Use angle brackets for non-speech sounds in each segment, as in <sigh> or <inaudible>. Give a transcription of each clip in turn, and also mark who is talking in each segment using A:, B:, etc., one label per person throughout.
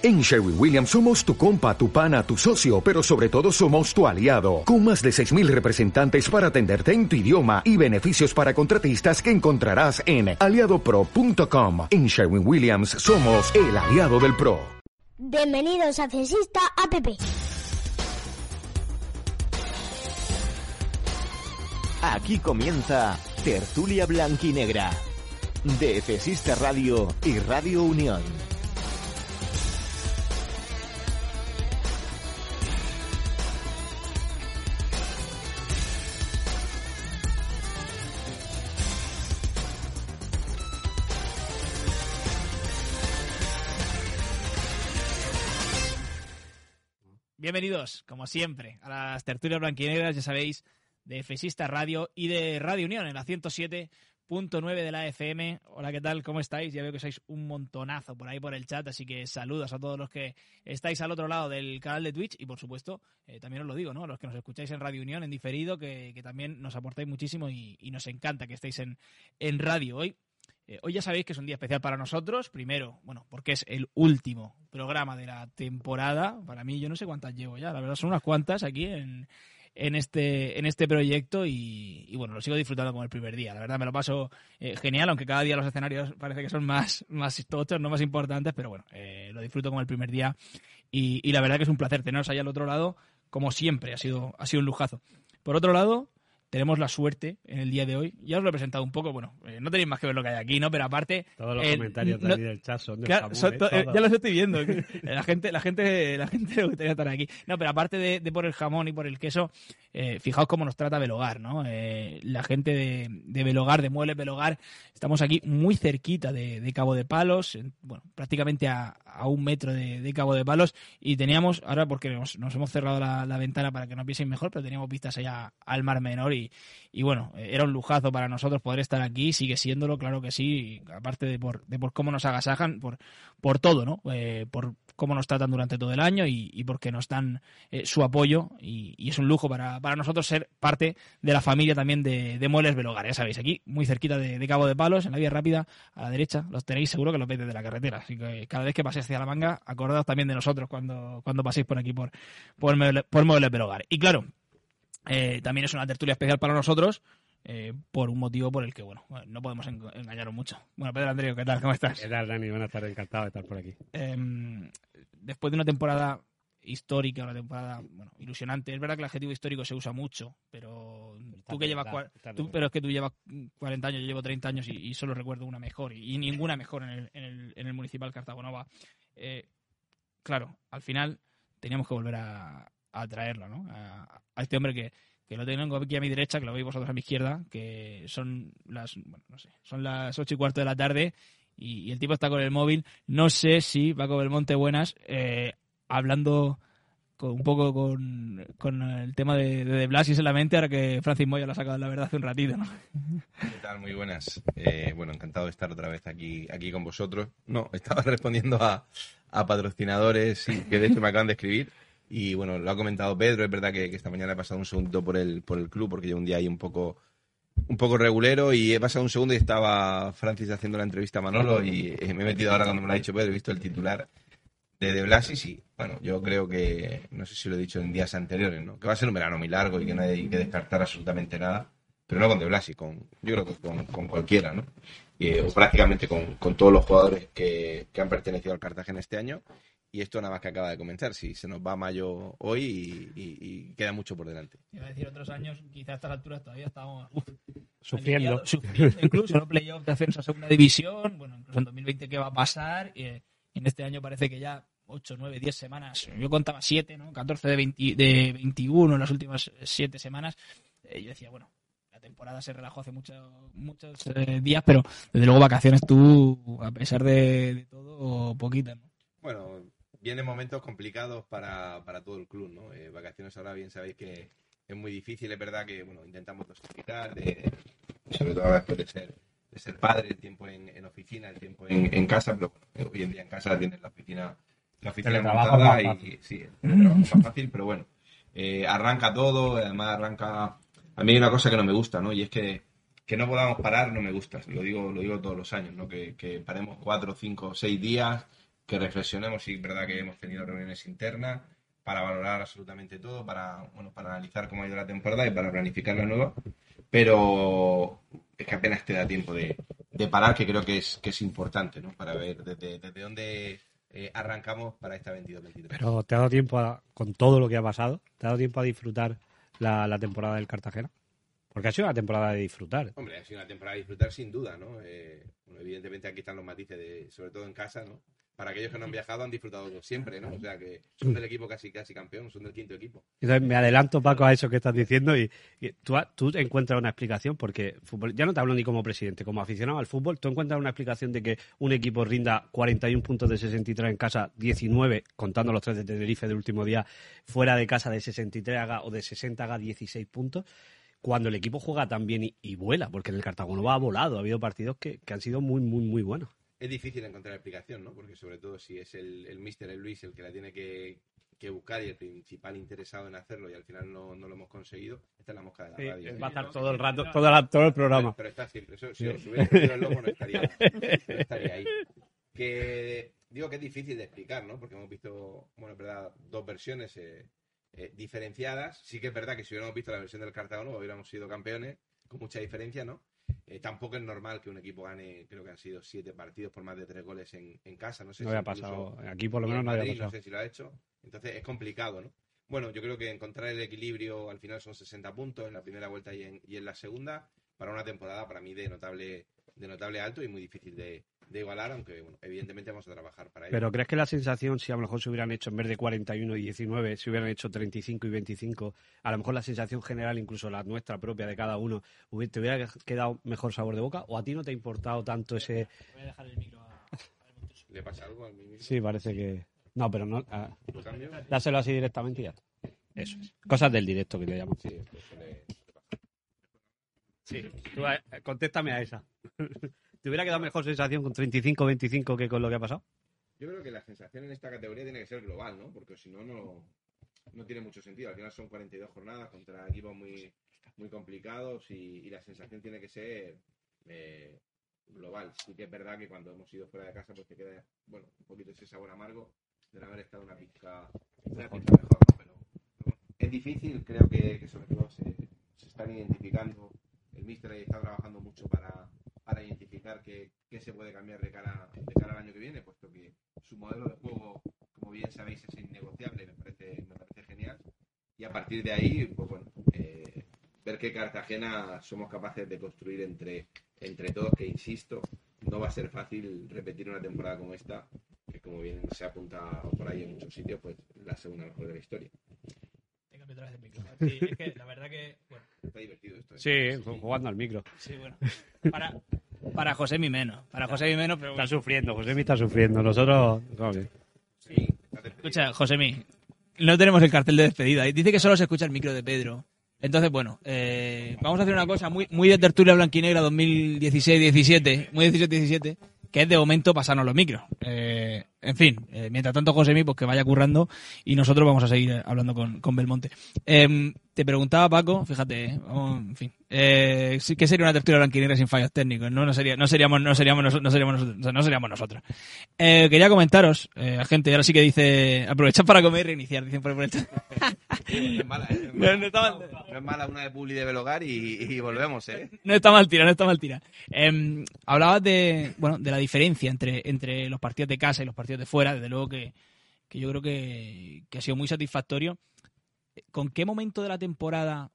A: En Sherwin Williams somos tu compa, tu pana, tu socio, pero sobre todo somos tu aliado, con más de 6.000 representantes para atenderte en tu idioma y beneficios para contratistas que encontrarás en aliadopro.com. En Sherwin Williams somos el aliado del PRO.
B: Bienvenidos a Cesista APP.
C: Aquí comienza Tertulia Blanquinegra de Cesista Radio y Radio Unión.
D: Bienvenidos, como siempre, a las tertulias blanquinegras, ya sabéis, de Fesista Radio y de Radio Unión en la 107.9 de la FM. Hola, ¿qué tal? ¿Cómo estáis? Ya veo que sois un montonazo por ahí por el chat, así que saludos a todos los que estáis al otro lado del canal de Twitch y, por supuesto, eh, también os lo digo, ¿no? A los que nos escucháis en Radio Unión, en diferido, que, también nos aportáis muchísimo y, y, nos encanta que estéis en, en radio. Hoy eh, hoy ya sabéis que es un día especial para nosotros. Primero, bueno, porque es el último programa de la temporada. Para mí, yo no sé cuántas llevo ya. La verdad, son unas cuantas aquí en, en este, en este proyecto y, bueno, lo sigo disfrutando como el primer día. La verdad me lo paso eh, genial, aunque cada día los escenarios parece que son más, más tochos, no más importantes, pero bueno, eh, lo disfruto como el primer día y, y, la verdad que es un placer teneros ahí al otro lado, como siempre, ha sido, ha sido un lujazo. Por otro lado, tenemos la suerte en el día de hoy. Ya os lo he presentado un poco, bueno, eh, no tenéis más que ver lo que hay aquí, ¿no? Pero aparte...
E: Todos los eh, comentarios no, del chat son de
D: claro, son
E: eh,
D: Ya los estoy viendo. <laughs> la gente, la gente, la gente le gustaría estar aquí. No, pero aparte de, de por el jamón y por el queso, eh, fijaos cómo nos trata Belogar, ¿no? Eh, la gente de, de, Belogar, de Muebles Belogar, estamos aquí muy cerquita de, de Cabo de Palos, en, bueno, prácticamente a, a un metro de, de, Cabo de Palos, y teníamos, ahora porque nos, nos hemos cerrado la, la, ventana para que nos viesen mejor, pero teníamos vistas allá al Mar Menor y, y bueno, era un lujazo para nosotros poder estar aquí, sigue siéndolo, claro que sí, aparte de por, de por cómo nos agasajan, por, por todo, ¿no? Eh, por cómo nos tratan durante todo el año y, porque nos dan eh, su apoyo y, es un lujo para, para nosotros ser parte de la familia también de, de Muebles Belogar, ya sabéis, aquí muy cerquita de, de, Cabo de Palos, en la vía rápida, a la derecha, los tenéis seguro que los veis desde la carretera, así que cada vez que paséis hacia la manga, acordaos también de nosotros cuando, cuando paséis por aquí por, por, por Muebles Belogar. Y claro, eh, también es una tertulia especial para nosotros, eh, por un motivo por el que, bueno, no podemos engañaros mucho. Bueno, Pedro Andreu, ¿qué tal? ¿Cómo estás?
E: ¿Qué tal, Dani? Buenas tardes, encantado de estar por aquí.
D: Eh, después de una temporada histórica, una temporada bueno, ilusionante. Es verdad que el adjetivo histórico se usa mucho, pero tú que llevas tú, pero es que tú llevas 40 años, yo llevo 30 años y, y solo recuerdo una mejor y, y ninguna mejor en el, en el, en el municipal Cartagonova. Eh, claro, al final teníamos que volver a, a traerlo, ¿no? A, a este hombre que, que lo tengo aquí a mi derecha, que lo veis vosotros a mi izquierda, que son las, bueno, no sé, son las ocho y cuarto de la tarde y, y, el tipo está con el móvil. No sé si Paco Belmonte Buenas, eh, hablando con, un poco con, con, el tema de, de, de Blas y solamente, ahora que Francis Moya lo ha sacado la verdad hace un ratito, ¿no?
F: ¿Qué tal? Muy buenas. Eh, bueno, encantado de estar otra vez aquí, aquí con vosotros. No, estaba <laughs> respondiendo a, a patrocinadores que de hecho me acaban de escribir. Y bueno, lo ha comentado Pedro, es verdad que, esta mañana he pasado un segundo por el, por el club porque llevo un día ahí un poco, un poco regulero y he pasado un segundo y estaba Francis haciendo la entrevista a Manolo y me he metido ahora cuando me lo ha dicho Pedro, he visto el titular de De Blasis y bueno, yo creo que, no sé si lo he dicho en días anteriores, ¿no? que va a ser un verano muy largo y que no hay que descartar absolutamente nada, pero no con De Blasis, con, yo creo que con, con cualquiera, ¿no? Y, o prácticamente con, con todos los jugadores que, que han pertenecido al Cartagena este año y esto nada más que acaba de comenzar. Si se nos va mayo hoy y, y, y, queda mucho por delante.
D: Iba a decir, otros años, quizás a estas alturas todavía estamos uf,
E: sufriendo.
D: sufriendo. Incluso no playoff de ascenso a segunda <laughs> división. Bueno, incluso en 2020 qué va a pasar. Y, en este año parece que ya 8, 9, 10 semanas. Yo contaba 7, ¿no? 14 de, 20, de 21 en las últimas 7 semanas. Eh, yo decía, bueno, la temporada se relajó hace mucho, muchos eh, días, pero desde luego vacaciones tú, a pesar de, de todo, poquitas, ¿no?
F: Bueno, vienen momentos complicados para, para todo el club, ¿no? Eh, vacaciones ahora bien sabéis que es muy difícil, es verdad que bueno intentamos dosificar, de, sobre todo ahora después de ser, de ser padre, el tiempo en, en oficina, el tiempo en, en, casa, pero bueno, hoy en día en casa tienes la oficina, la oficina montada y sí, es más fácil, pero bueno, eh, arranca todo, además arranca, a mí hay una cosa que no me gusta, ¿no? Y es que que no podamos parar no me gusta, lo digo, lo digo todos los años, ¿no? Que, que paremos cuatro, cinco, seis días que reflexionemos y es verdad que hemos tenido reuniones internas para valorar absolutamente todo, para, bueno, para analizar cómo ha ido la temporada y para planificar la nueva, pero es que apenas te da tiempo de, de parar, que creo que es, que es importante, ¿no? Para ver desde, desde dónde eh, arrancamos para esta 22-23.
E: Pero ¿te ha dado tiempo, a- con todo lo que ha pasado, te ha dado tiempo a disfrutar la, la temporada del Cartagena? Porque ha sido una temporada de disfrutar.
F: Hombre, ha sido una temporada de disfrutar sin duda, ¿no? Eh, bueno, evidentemente aquí están los matices, de, sobre todo en casa, ¿no? Para aquellos que no han viajado han disfrutado siempre, ¿no? O sea que son del equipo casi casi campeón, son del quinto equipo.
E: Entonces me adelanto, Paco, a eso que estás diciendo y, y tú, tú encuentras una explicación porque fútbol, ya no te hablo ni como presidente, como aficionado al fútbol, tú encuentras una explicación de que un equipo rinda 41 puntos de 63 en casa, 19, contando los tres de Tenerife del último día, fuera de casa de 63 haga o de 60 haga 16 puntos. Cuando el equipo juega tan bien y, y vuela, porque en el Cartagonova ha volado, ha habido partidos que, que han sido muy, muy, muy buenos.
F: Es difícil encontrar explicación, ¿no? Porque sobre todo si es el, el mister, el Luis, el que la tiene que, que buscar y el principal interesado en hacerlo y al final no, no lo hemos conseguido, esta es la mosca de la radio. ¿eh?
E: va a estar todo el rato, todo, la- todo el programa.
F: Pero está siempre. Eso, si os hubiera el lomo no estaría, <laughs> no estaría ahí. Que digo que es difícil de explicar, ¿no? Porque hemos visto, bueno, es verdad, dos versiones eh, eh, diferenciadas. Sí que es verdad que si hubiéramos visto la versión del Cartago hubiéramos sido campeones, con mucha diferencia, ¿no? Eh, tampoco es normal que un equipo gane, creo que han sido siete partidos por más de tres goles en, en casa. No sé
E: No
F: si
E: había pasado, aquí por lo menos
F: en
E: no había
F: Madrid
E: pasado.
F: No sé si lo ha hecho. Entonces es complicado, ¿no? Bueno, yo creo que encontrar el equilibrio al final son 60 puntos en la primera vuelta y en, y en la segunda para una temporada para mí de notable de notable alto y muy difícil de, de igualar, aunque bueno, evidentemente vamos a trabajar para ello.
E: Pero ¿crees que la sensación, si a lo mejor se hubieran hecho en vez de 41 y 19, se hubieran hecho 35 y 25, a lo mejor la sensación general, incluso la nuestra propia de cada uno, te hubiera quedado mejor sabor de boca? ¿O a ti no te ha importado tanto ese...?
D: Voy a dejar el micro a.
F: ¿Le pasa algo a mí mismo?
E: Sí, parece que... No, pero no... ah, dáselo así directamente y ya. Eso es. Cosas del directo que le llamo.
F: Sí, esto suele-
E: Sí, tú, eh, contéstame a esa. <laughs> ¿Te hubiera quedado mejor sensación con 35-25 que con lo que ha pasado?
F: Yo creo que la sensación en esta categoría tiene que ser global, ¿no? Porque si no, no, tiene mucho sentido. Al final son 42 jornadas contra equipos muy, muy complicados y, la sensación tiene que ser eh, global. Sí que es verdad que cuando hemos ido fuera de casa, pues te queda, bueno, un poquito ese sabor amargo de no haber estado una pizca, una pizca mejor. Pero, es difícil, creo que, sobre todo se, se están identificando. El míster ahí está trabajando mucho para, para identificar qué, qué se puede cambiar de cara, de cara al año que viene, puesto que su modelo de juego, como bien sabéis, es innegociable, me parece, me parece genial. Y a partir de ahí, pues bueno, eh, ver qué Cartagena somos capaces de construir entre, entre todos, que insisto, no va a ser fácil repetir una temporada como esta, que como bien se apunta por ahí en muchos sitios, pues la segunda mejor de la historia.
D: Te cambio otra vez el micro. Sí, es que la verdad que. Bueno,
F: Está divertido esto. ¿eh?
E: Sí, jugando al micro.
D: sí, bueno. Para, para José mi menos. Para José mi menos, pero.
E: Está sufriendo, José está sufriendo. Nosotros...
F: Sí.
D: Escucha, Josemi, no tenemos el cartel de despedida. Dice que solo se escucha el micro de Pedro. Entonces, bueno, eh, vamos a hacer una cosa muy, muy de tertulia blanquinegra 2016-17, muy 17-17, que es de momento pasarnos los micros. Eh, en fin, eh, mientras tanto Josemi, pues que vaya currando y nosotros vamos a seguir hablando con, con Belmonte. Em, te preguntaba Paco, fíjate, eh, vamos, en fin, eh, ¿qué sería una tertulia blanquinegra sin fallos técnicos? No, no, sería, no seríamos, no seríamos, no seríamos nosotros, no seríamos nosotros. Eh, quería comentaros, eh, gente, ahora sí que dice, aprovechad para comer y reiniciar, dicen por el.
F: No es mala, ¿eh? No es
D: No, está mal,
F: No es mala una de Publi de Belogar y, y volvemos, ¿eh?
D: no está mal tira, no está mal tira. Em, hablabas de, bueno, de la diferencia entre, entre los partidos de casa y los partidos de fuera, desde luego que, que yo creo que, que ha sido muy satisfactorio. ¿Con qué momento de la temporada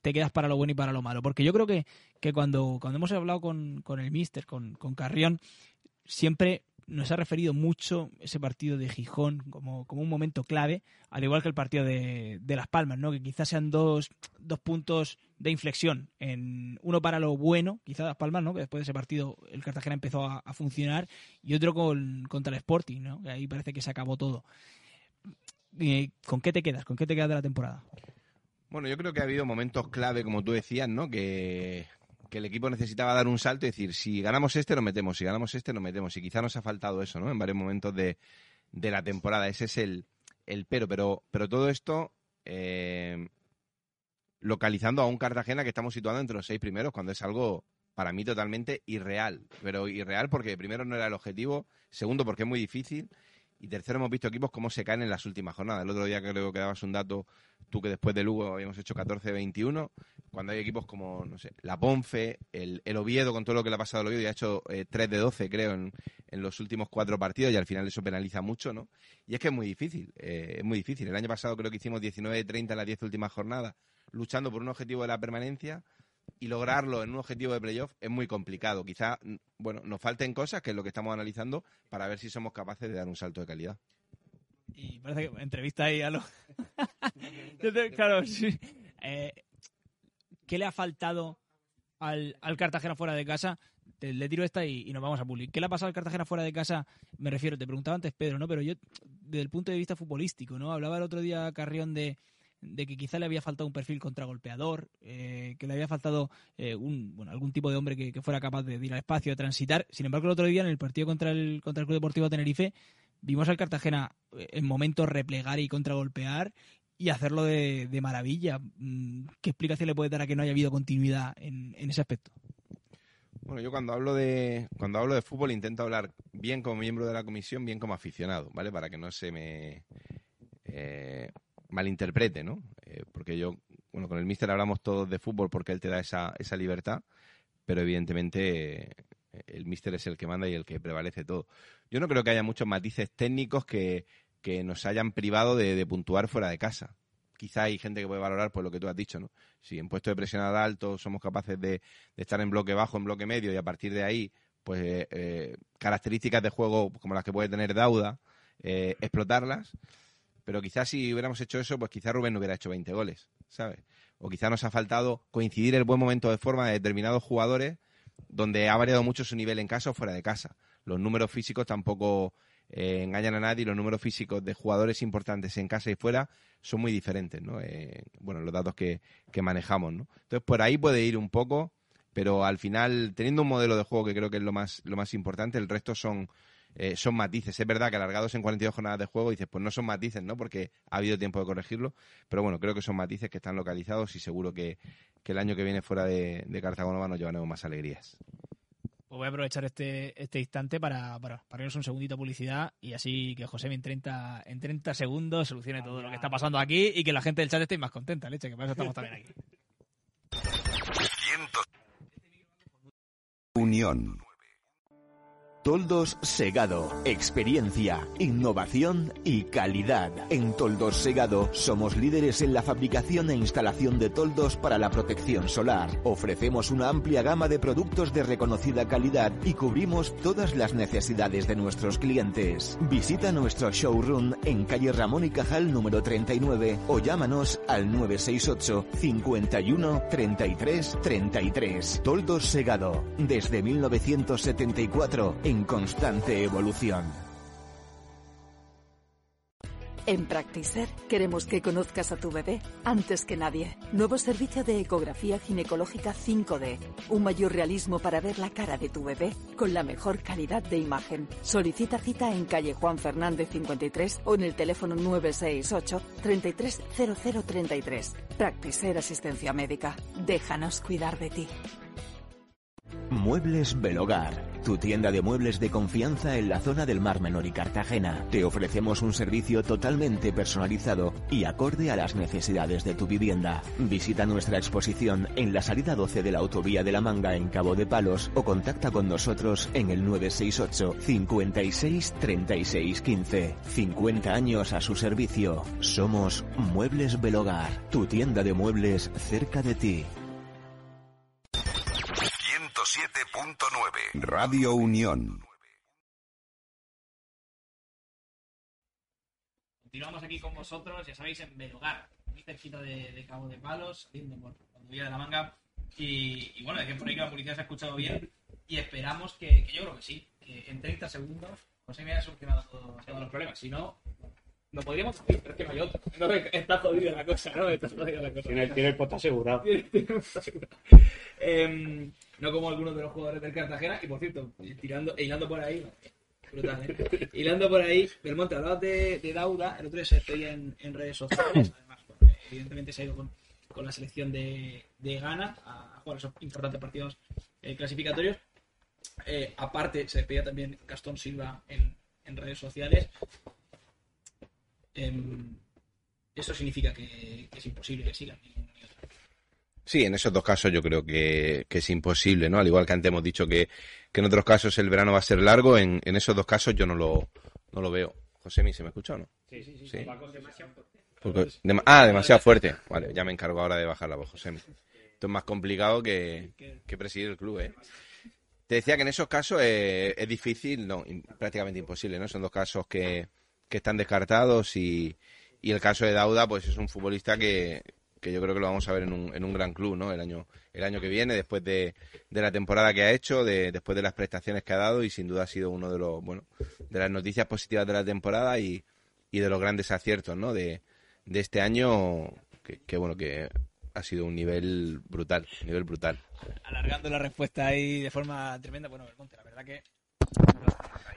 D: te quedas para lo bueno y para lo malo? Porque yo creo que, que cuando, cuando hemos hablado con, con el Mister, con, con Carrión, siempre nos ha referido mucho ese partido de Gijón como, como un momento clave, al igual que el partido de, de Las Palmas, ¿no? que quizás sean dos, dos puntos de inflexión. En, uno para lo bueno, quizás Las Palmas, ¿no? que después de ese partido el Cartagena empezó a, funcionar, y otro con, contra el Sporting, ¿no? que ahí parece que se acabó todo. Eh, ¿Con qué te quedas? ¿Con qué te quedas de la temporada?
F: Bueno, yo creo que ha habido momentos clave, como tú decías, ¿no? Que, que el equipo necesitaba dar un salto y decir, si ganamos este, nos metemos, si ganamos este, nos metemos. Y quizá nos ha faltado eso, ¿no? En varios momentos de, de la temporada. Ese es el, el pero. Pero, pero todo esto eh, localizando a un Cartagena que estamos situando entre los seis primeros, cuando es algo para mí totalmente irreal. Pero irreal porque primero no era el objetivo, segundo porque es muy difícil Y tercero, hemos visto equipos cómo se caen en las últimas jornadas. El otro día creo que dabas un dato, tú que después de Lugo habíamos hecho 14-21, cuando hay equipos como, no sé, la Ponfe, el, el Oviedo, con todo lo que le ha pasado al Oviedo, y ha hecho eh, 3 de 12, creo, en, en los últimos cuatro partidos, y al final eso penaliza mucho, ¿no? Y es que es muy difícil, eh, es muy difícil. El año pasado creo que hicimos 19-30 en las 10 últimas jornadas, luchando por un objetivo de la permanencia, y lograrlo en un objetivo de playoff es muy complicado. Quizá, bueno, nos falten cosas, que es lo que estamos analizando, para ver si somos capaces de dar un salto de calidad.
D: Y parece que entrevista ahí a lo. <laughs> Yo te- claro, sí. Eh, ¿Qué le ha faltado al, al Cartagena fuera de casa? Te- le tiro esta y, y nos vamos a publicar. ¿Qué le ha pasado al Cartagena fuera de casa? Me refiero, te preguntaba antes Pedro, ¿no? Pero yo, desde el punto de vista futbolístico, ¿no? Hablaba el otro día Carrión de, de que quizá le había faltado un perfil contragolpeador, eh, que le había faltado eh, un, bueno, algún tipo de hombre que, fuera capaz de ir al espacio, de transitar. Sin embargo, el otro día en el partido contra el, contra el Club Deportivo Tenerife, vimos al Cartagena eh, en momentos replegar y contragolpear y hacerlo de, de maravilla. Mm, ¿Qué explicación le puede dar a que no haya habido continuidad en, en ese aspecto?
F: Bueno, yo cuando hablo de cuando hablo de fútbol intento hablar bien como miembro de la comisión, bien como aficionado, ¿vale? Para que no se me malinterprete, ¿no? Eh, porque yo, bueno, con el míster hablamos todos de fútbol porque él te da esa, esa libertad, pero evidentemente eh, el míster es el que manda y el que prevalece todo. Yo no creo que haya muchos matices técnicos que, que nos hayan privado de, de puntuar fuera de casa. Quizá hay gente que puede valorar por lo que tú has dicho, ¿no? Si en puesto de presionada alto somos capaces de, de estar en bloque bajo, en bloque medio y a partir de ahí, pues eh, eh, características de juego como las que puede tener Dauda, eh, explotarlas. Pero quizás si hubiéramos hecho eso, pues quizás Rubén no hubiera hecho 20 goles, ¿sabes? O quizás nos ha faltado coincidir el buen momento de forma de determinados jugadores donde ha variado mucho su nivel en casa o fuera de casa. Los números físicos tampoco eh, engañan a nadie los números físicos de jugadores importantes en casa y fuera son muy diferentes, ¿no? Eh, bueno, los datos que, que manejamos, ¿no? Entonces, por ahí puede ir un poco, pero al final, teniendo un modelo de juego que creo que es lo más, lo más importante, el resto son, eh, son matices. Es verdad que alargados en 42 jornadas de juego, dices, pues no son matices, ¿no? Porque ha habido tiempo de corregirlo, pero bueno, creo que son matices que están localizados y seguro que, que el año que viene fuera de, de Cartagonova nos llevaremos más alegrías.
D: Pues voy a aprovechar este, este instante para, para, para irnos un segundito a publicidad y así que José en 30, en 30 segundos solucione todo lo que está pasando aquí y que la gente del chat esté más contenta, leche, que para eso estamos también aquí.
C: Unión. Toldos Segado. Experiencia, innovación y calidad. En Toldos Segado somos líderes en la fabricación e instalación de toldos para la protección solar. Ofrecemos una amplia gama de productos de reconocida calidad y cubrimos todas las necesidades de nuestros clientes. Visita nuestro showroom en calle Ramón y Cajal número 39 o llámanos al 968 51 33 33. Toldos Segado. Desde 1974 en constante evolución.
G: En Practicer queremos que conozcas a tu bebé antes que nadie. Nuevo servicio de ecografía ginecológica 5D. Un mayor realismo para ver la cara de tu bebé con la mejor calidad de imagen. Solicita cita en calle Juan Fernández 53 o en el teléfono 968 330033. Practicer asistencia médica. Déjanos cuidar de ti.
C: Muebles Belogar, tu tienda de muebles de confianza en la zona del Mar Menor y Cartagena. Te ofrecemos un servicio totalmente personalizado y acorde a las necesidades de tu vivienda. Visita nuestra exposición en la salida 12 de la autovía de la Manga en Cabo de Palos o contacta con nosotros en el 968 56 36 15. 50 años a su servicio. Somos Muebles Belogar, tu tienda de muebles cerca de ti.
H: Radio Unión.
D: Continuamos aquí con vosotros, ya sabéis, en Belogar, muy cerquita de, de Cabo de Palos, saliendo por la autovía de la Manga. Y, y bueno, de que por ahí que la policía se ha escuchado bien y esperamos que, que yo creo que sí, que en 30 segundos José me haya solucionado todos, todos los problemas. Si no, lo podríamos pero es que no hay otro. No, está jodida la cosa, ¿no? Está jodida la cosa.
E: Tiene, tiene el asegurado.
D: Em, no como algunos de los jugadores del Cartagena, y por cierto, tirando, e hilando por ahí, brutal, ¿eh? hilando por ahí, Belmonte, hablabas de, de Dauda, el otro día se despedía en, en redes sociales, <coughs> además, bueno, evidentemente se ha ido con, con la selección de, de Ghana a jugar esos importantes partidos eh, clasificatorios. Eh, aparte, se despedía también Gastón Silva en, en redes sociales, em, eso significa que, que es imposible que sigan.
F: Sí, en esos dos casos yo creo que, que es imposible, ¿no? Al igual que antes hemos dicho que, que en otros casos el verano va a ser largo, en, en esos dos casos yo no lo, no lo veo. José, ¿se me escucha o no?
E: Sí, sí, sí.
F: Sí.
E: Es demasiado fuerte.
F: Porque- ah, demasiado fuerte. Vale, ya me encargo ahora de bajar la voz, José. Esto es más complicado que, que presidir el club, ¿eh? Te decía que en esos casos eh, es difícil, no, prácticamente imposible, ¿no? Son dos casos que, que están descartados y, y el caso de Dauda, pues es un futbolista que, que yo creo que lo vamos a ver en un, en un gran club, ¿no? El año, el año que viene, después de, de la temporada que ha hecho, de, después de las prestaciones que ha dado y sin duda ha sido uno de los, bueno, de las noticias positivas de la temporada y, y de los grandes aciertos, ¿no? De, de este año, que, bueno, que ha sido un nivel brutal, nivel brutal.
D: Alargando la respuesta ahí de forma tremenda. Bueno, Belmonte, la verdad que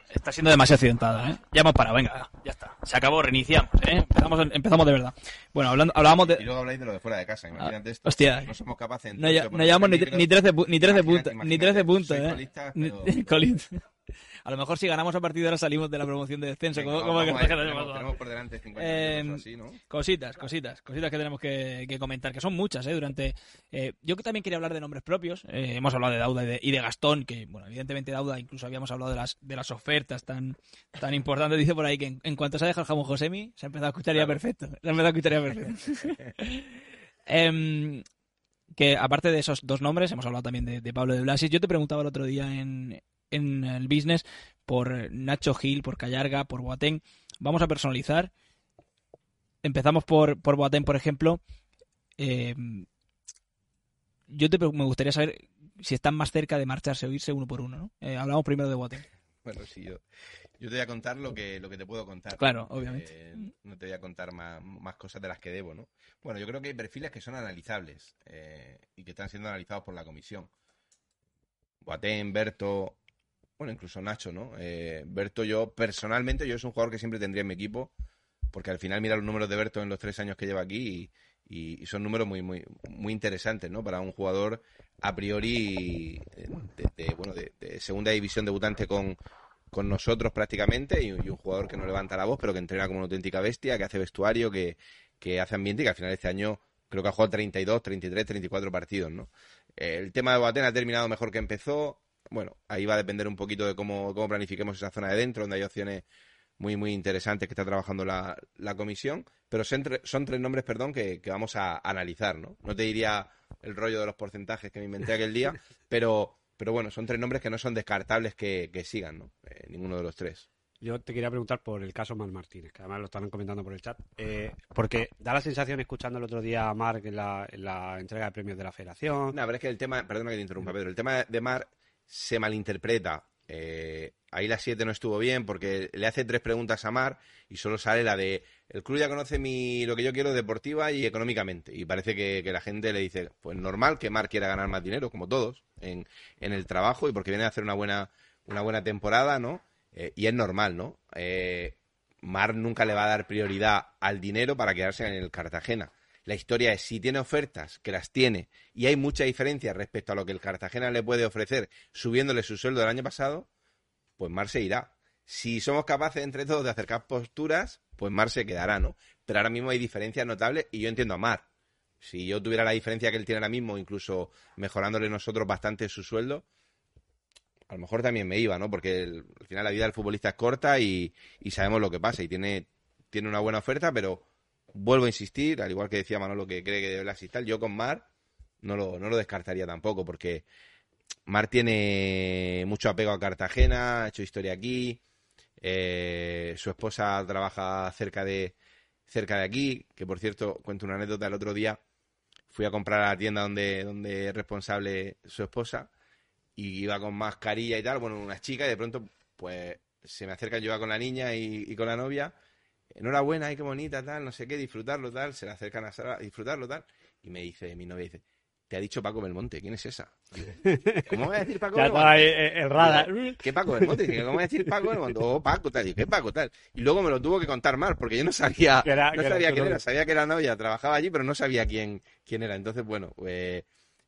D: está siendo demasiado accidentada, ¿eh? Ya hemos parado, venga, ya está. Se acabó, reiniciamos, ¿eh? Empezamos, empezamos de verdad. Bueno, hablando, hablábamos
F: Y
D: de...
F: luego habláis de lo de fuera de casa, imagínate esto.
D: Ah, hostia.
F: No somos capaces
D: No, ya- no llevamos ni, ni 13, pu- ni 13
F: Imagínate,
D: puntos, ni
F: imagínate,
D: 13 puntos, ¿eh?
F: colistas,
D: Ni-
F: pero-. <laughs>
D: A lo mejor si ganamos a partir de ahora salimos de la promoción de descenso.
F: Venga,
D: como
F: vamos
D: que
F: tenemos, tenemos por delante 50
D: Eh. Cositas, cositas, cositas que tenemos que, que comentar, que son muchas, ¿eh? Durante, eh, yo también quería hablar de nombres propios. eh, hemos hablado de Dauda y de, y de Gastón, que, bueno, evidentemente Dauda, incluso habíamos hablado de las, de las ofertas tan, tan importantes. Dice por ahí que en, en cuanto se ha dejado el jamón Josemi, se ha empezado a escuchar ya
F: Claro.
D: perfecto. Se ha empezado a escuchar ya perfecto. <laughs> Em, que aparte de esos dos nombres, hemos hablado también de, de Pablo de Blasis. Yo te preguntaba el otro día en, en el business por Nacho Gil, por Callarga, por Boateng. Vamos a personalizar. Empezamos por, por Boateng, por ejemplo. Eh, yo te, me gustaría saber si están más cerca de marcharse o irse uno por uno. ¿no? Eh, hablamos primero de Boateng.
F: Bueno, sí, yo, yo te voy a contar lo que, lo que te puedo contar.
D: Claro, obviamente.
F: Eh, no te voy a contar más, más cosas de las que debo, ¿no? Bueno, yo creo que hay perfiles que son analizables eh, y que están siendo analizados por la comisión. Boateng, Berto, bueno, incluso Nacho, ¿no? Eh, Berto, yo personalmente, yo es un jugador que siempre tendría en mi equipo, porque al final mira los números de Berto en los tres años que lleva aquí y, son números muy, muy, muy interesantes, ¿no? Para un jugador a priori eh, de, bueno, de, segunda división debutante con, con nosotros prácticamente y, un jugador que no levanta la voz, pero que entrena como una auténtica bestia, que hace vestuario, que, que hace ambiente y que al final este año creo que ha jugado 32, 33, 34 partidos, ¿no? El tema de Boateng ha terminado mejor que empezó. Bueno, ahí va a depender un poquito de cómo, cómo planifiquemos esa zona de dentro, donde hay opciones muy, muy interesantes que está trabajando la, la comisión. Pero son, tre- son tres nombres, perdón, que, que vamos a analizar, ¿no? No te diría el rollo de los porcentajes que me inventé aquel día, <laughs> pero, pero bueno, son tres nombres que no son descartables que, que sigan, ¿no? Eh, ninguno de los tres.
E: Yo te quería preguntar por el caso Mar Martínez, que además lo están comentando por el chat. Eh, porque da la sensación, escuchando el otro día a Marc en la, en la entrega de premios de la Federación.
F: No, pero es que el tema, perdona que te interrumpa, Pedro, el tema de Mar se malinterpreta. Eh, ahí la 7 no estuvo bien porque le hace tres preguntas a Mar y solo sale la de el club ya conoce mi lo que yo quiero deportiva y económicamente. Y parece que, la gente le dice, pues normal que Mar quiera ganar más dinero, como todos, en, en el trabajo y porque viene a hacer una buena, una buena temporada, ¿no? Eh, y es normal, ¿no? Eh, Mar nunca le va a dar prioridad al dinero para quedarse en el Cartagena. La historia es si tiene ofertas, que las tiene, y hay mucha diferencia respecto a lo que el Cartagena le puede ofrecer subiéndole su sueldo del año pasado, pues Mar se irá. Si somos capaces entre todos de acercar posturas, pues Mar se quedará, ¿no? Pero ahora mismo hay diferencias notables y yo entiendo a Mar. Si yo tuviera la diferencia que él tiene ahora mismo, incluso mejorándole nosotros bastante su sueldo, a lo mejor también me iba, ¿no? Porque al final la vida del futbolista es corta y, y sabemos lo que pasa y tiene, tiene una buena oferta, pero vuelvo a insistir, al igual que decía Manolo que cree que debe y tal, yo con Mar no lo, no lo descartaría tampoco, porque Mar tiene mucho apego a Cartagena, ha hecho historia aquí, eh, su esposa trabaja cerca de, cerca de aquí, que por cierto, cuento una anécdota, el otro día fui a comprar a la tienda donde, donde es responsable su esposa y iba con mascarilla y tal, bueno, unas chicas y de pronto pues se me acercan, yo iba con la niña y con la novia, enhorabuena, ay, qué bonita, tal, no sé qué, disfrutarlo, tal, se le acercan a Sara, disfrutarlo, tal, y me dice, mi novia dice, te ha dicho Paco Belmonte, ¿quién es esa? ¿Cómo voy a decir Paco <laughs>
E: Ya
F: Belmonte?
E: eh, el radar.
F: Digo, ¿Qué Paco Belmonte? ¿Cómo voy a decir Paco Belmonte? Oh, Paco, tal, y ¿qué Paco, tal? Y luego me lo tuvo que contar mal, porque yo no sabía,
E: era-
F: no
E: era
F: sabía quién era, sabía que era novia, trabajaba allí, pero no sabía quién, quién era. Entonces, bueno, pues,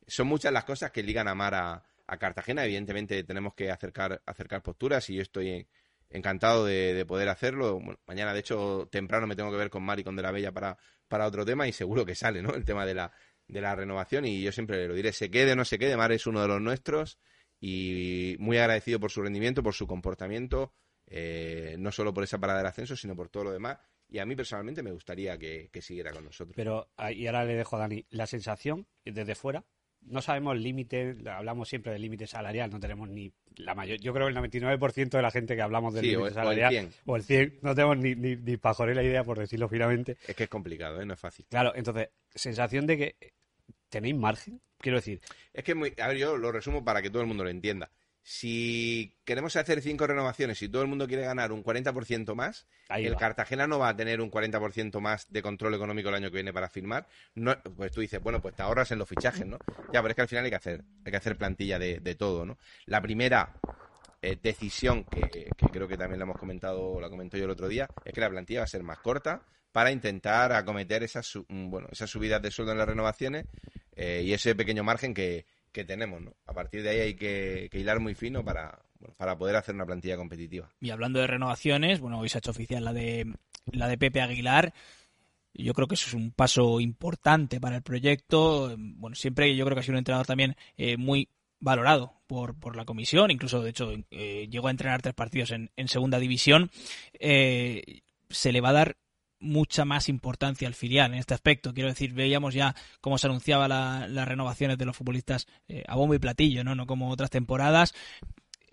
F: son muchas las cosas que ligan a Mar a, a Cartagena. Evidentemente tenemos que acercar, acercar posturas y yo estoy en, encantado de, poder hacerlo. mañana, de hecho, temprano me tengo que ver con Mari con de la Bella para, para otro tema y seguro que sale, ¿no? El tema de la, de la renovación y yo siempre lo diré, se quede o no se quede, Mar es uno de los nuestros y muy agradecido por su rendimiento, por su comportamiento, eh, no solo por esa parada del ascenso, sino por todo lo demás. Y a mí personalmente me gustaría que, siguiera con nosotros.
E: Pero, ah, y ahora le dejo a Dani, la sensación desde fuera, no sabemos el límite, hablamos siempre del límite salarial, no tenemos ni la mayor, yo creo que el 99% de la gente que hablamos del límite salarial, o el 100, no tenemos ni, ni, ni la idea, por decirlo finalmente.
F: Es que es complicado, ¿eh? no es fácil.
E: Claro, entonces, sensación de que tenéis margen, quiero decir.
F: Es que, muy, a ver, yo lo resumo para que todo el mundo lo entienda. Si queremos hacer cinco renovaciones y todo el mundo quiere ganar un 40% más, el Cartagena no va a tener un 40% más de control económico el año que viene para firmar. No, pues tú dices, bueno, pues te ahorras en los fichajes, ¿no? Ya, pero es que al final hay que hacer, hay que hacer plantilla de, todo, ¿no? La primera eh, decisión, que, creo que también la hemos comentado, la comentó yo el otro día, es que la plantilla va a ser más corta para intentar acometer esas, bueno, esas subidas de sueldo en las renovaciones eh, y ese pequeño margen que, que tenemos. ¿no? A partir de ahí hay que, hilar muy fino para, para poder hacer una plantilla competitiva.
D: Y hablando de renovaciones, bueno, hoy se ha hecho oficial la de, la de Pepe Aguilar. Yo creo que eso es un paso importante para el proyecto. Bueno, siempre yo creo que ha sido un entrenador también eh, muy valorado por, por la comisión. Incluso, de hecho, eh, llegó a entrenar tres partidos en, en segunda división. Eh, se le va a dar mucha más importancia al filial en este aspecto. Quiero decir, veíamos ya cómo se anunciaba las renovaciones de los futbolistas eh, a bombo y platillo, ¿no? No como otras temporadas.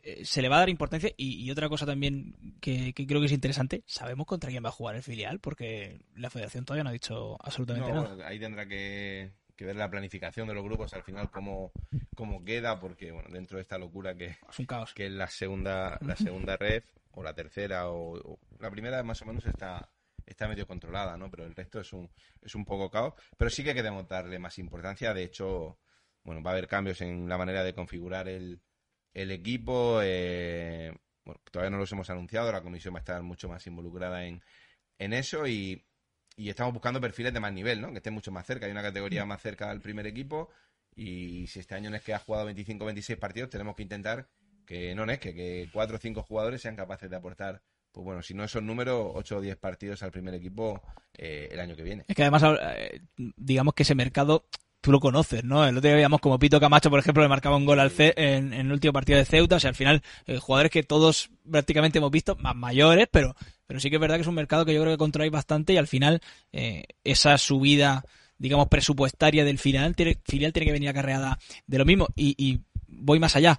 D: Eh, se le va a dar importancia y, otra cosa también que, creo que es interesante, sabemos contra quién va a jugar el filial porque la federación todavía no ha dicho absolutamente nada.
F: Ahí tendrá que, ver la planificación de los grupos al final cómo, cómo queda porque bueno dentro de esta locura que
D: es un caos
F: que es la segunda la segunda red o la tercera o la primera más o menos está está medio controlada, ¿no? Pero el resto es un, es un poco caos. Pero sí que queremos darle más importancia. De hecho, bueno, va a haber cambios en la manera de configurar el, el equipo. Eh, bueno, todavía no los hemos anunciado, la comisión va a estar mucho más involucrada en, en eso y, y estamos buscando perfiles de más nivel, ¿no? Que estén mucho más cerca. Hay una categoría más cerca del primer equipo y si este año no es que ha jugado 25 26 partidos, tenemos que intentar que no es que, que cuatro o cinco jugadores sean capaces de aportar pues bueno, si no esos números, 8 o 10 partidos al primer equipo eh, el año que viene.
D: Es que además, eh, digamos que ese mercado tú lo conoces, ¿no? El otro día veíamos como Pito Camacho, por ejemplo, le marcaba un gol al en, el último partido de Ceuta, o sea, al final, eh, jugadores que todos prácticamente hemos visto, más mayores, pero, pero sí que es verdad que es un mercado que yo creo que controláis bastante y al final esa subida, digamos, presupuestaria del final tiene, filial tiene que venir acarreada de lo mismo. Y, voy más allá.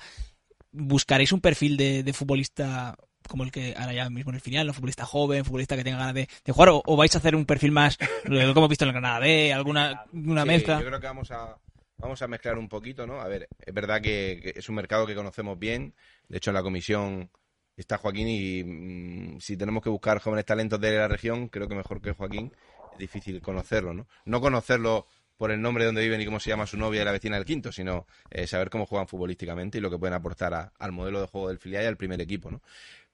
D: ¿Buscaréis un perfil de futbolista como el que ahora ya mismo en el final, un futbolista joven, futbolista que tenga ganas de, jugar, o, vais a hacer un perfil más, que hemos visto en el Granada B, alguna una mezcla.
F: Yo creo que vamos a, vamos a mezclar un poquito, ¿no? A ver, es verdad que, es un mercado que conocemos bien, de hecho en la comisión está Joaquín y mm, si tenemos que buscar jóvenes talentos de la región, creo que mejor que Joaquín es difícil conocerlo, ¿no? No conocerlo por el nombre de donde viven y cómo se llama su novia y la vecina del quinto, sino eh, saber cómo juegan futbolísticamente y lo que pueden aportar al modelo de juego del filial y al primer equipo, ¿no?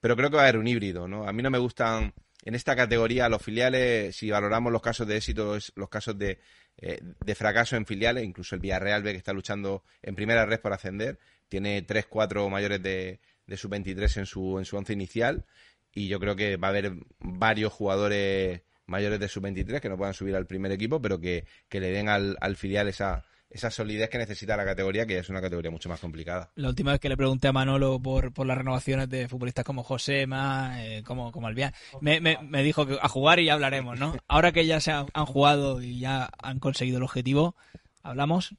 F: Pero creo que va a haber un híbrido, ¿no? A mí no me gustan en esta categoría los filiales, si valoramos los casos de éxito, los casos de, eh, de fracaso en filiales, incluso el Villarreal ve que está luchando en primera red por ascender, tiene 3, 4 mayores de, de sub-23 en su, en su once inicial y yo creo que va a haber varios jugadores mayores de sub-23 que no puedan subir al primer equipo, pero que, que le den al, al filial esa, esa solidez que necesita la categoría, que es una categoría mucho más complicada.
D: La última vez que le pregunté a Manolo por, por las renovaciones de futbolistas como Josema, eh, como, como Albián, me, me, dijo que a jugar y ya hablaremos, ¿no? Ahora que ya se han, jugado y ya han conseguido el objetivo, ¿hablamos?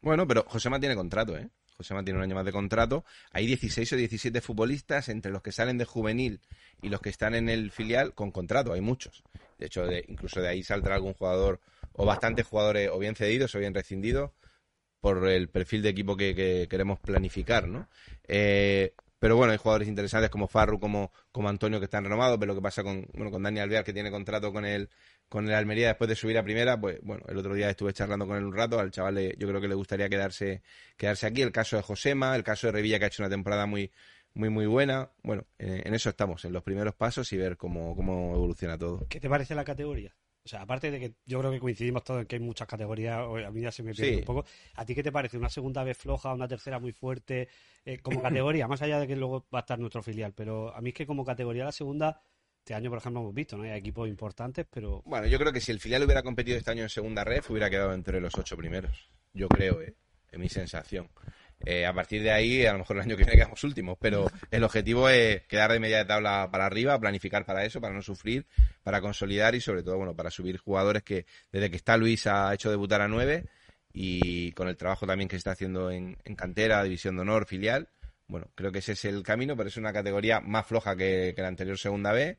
F: Bueno, pero Josema tiene contrato, ¿eh? Josema tiene un año más de contrato. Hay 16 o 17 futbolistas entre los que salen de juvenil y los que están en el filial con contrato. Hay muchos. De hecho, de, incluso de ahí saldrá algún jugador o bastantes jugadores o bien cedidos o bien rescindidos por el perfil de equipo que, queremos planificar, ¿no? Eh, pero bueno, hay jugadores interesantes como Farru, como, como Antonio que están renovados, pero lo que pasa con, bueno, con Dani Alvear que tiene contrato con el, con el Almería después de subir a primera, pues bueno, el otro día estuve charlando con él un rato, al chaval yo creo que le gustaría quedarse, quedarse aquí, el caso de Josema, el caso de Revilla que ha hecho una temporada muy, muy muy buena, bueno, en, eso estamos, en los primeros pasos y ver cómo, cómo evoluciona todo.
E: ¿Qué te parece la categoría? O sea, aparte de que yo creo que coincidimos todos en que hay muchas categorías, a mí ya se me pierde
F: Sí.
E: un poco. ¿A ti qué te parece? ¿Una segunda vez floja, una tercera muy fuerte? Eh, como categoría, más allá de que luego va a estar nuestro filial, pero a mí es que como categoría la segunda, este año, por ejemplo, hemos visto, ¿no? Hay equipos importantes, pero
F: Bueno, yo creo que si el filial hubiera competido este año en segunda red, hubiera quedado entre los ocho primeros. Yo creo, eh, es mi sensación. Eh, a partir de ahí, a lo mejor el año que viene quedamos últimos, pero <laughs> el objetivo es quedar de media de tabla para arriba, planificar para eso, para no sufrir, para consolidar y sobre todo, bueno, para subir jugadores que desde que está Luis ha hecho debutar a nueve y con el trabajo también que se está haciendo en, en cantera, división de honor, filial. Bueno, creo que ese es el camino, pero es una categoría más floja que, que la anterior segunda B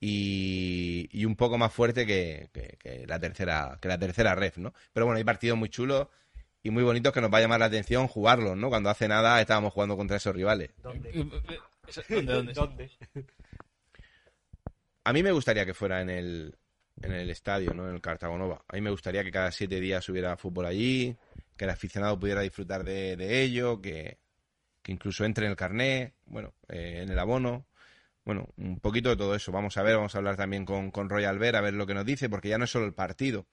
F: y, y un poco más fuerte que, que- que la tercera que la tercera ref, ¿no? Pero bueno, hay partidos muy chulos y muy bonitos que nos va a llamar la atención jugarlos, ¿no? Cuando hace nada estábamos jugando contra esos rivales.
D: Eh, eh, eso- ¿Dónde, <laughs> dónde?
F: A mí me gustaría que fuera en el, en el estadio, ¿no? En el Cartagonova. A mí me gustaría que cada siete días hubiera fútbol allí, que el aficionado pudiera disfrutar de, de ello, que, que incluso entre en el carné, bueno, eh, en el abono. Bueno, un poquito de todo eso. Vamos a ver, vamos a hablar también con, con Roy Albert a ver lo que nos dice, porque ya no es solo el partido.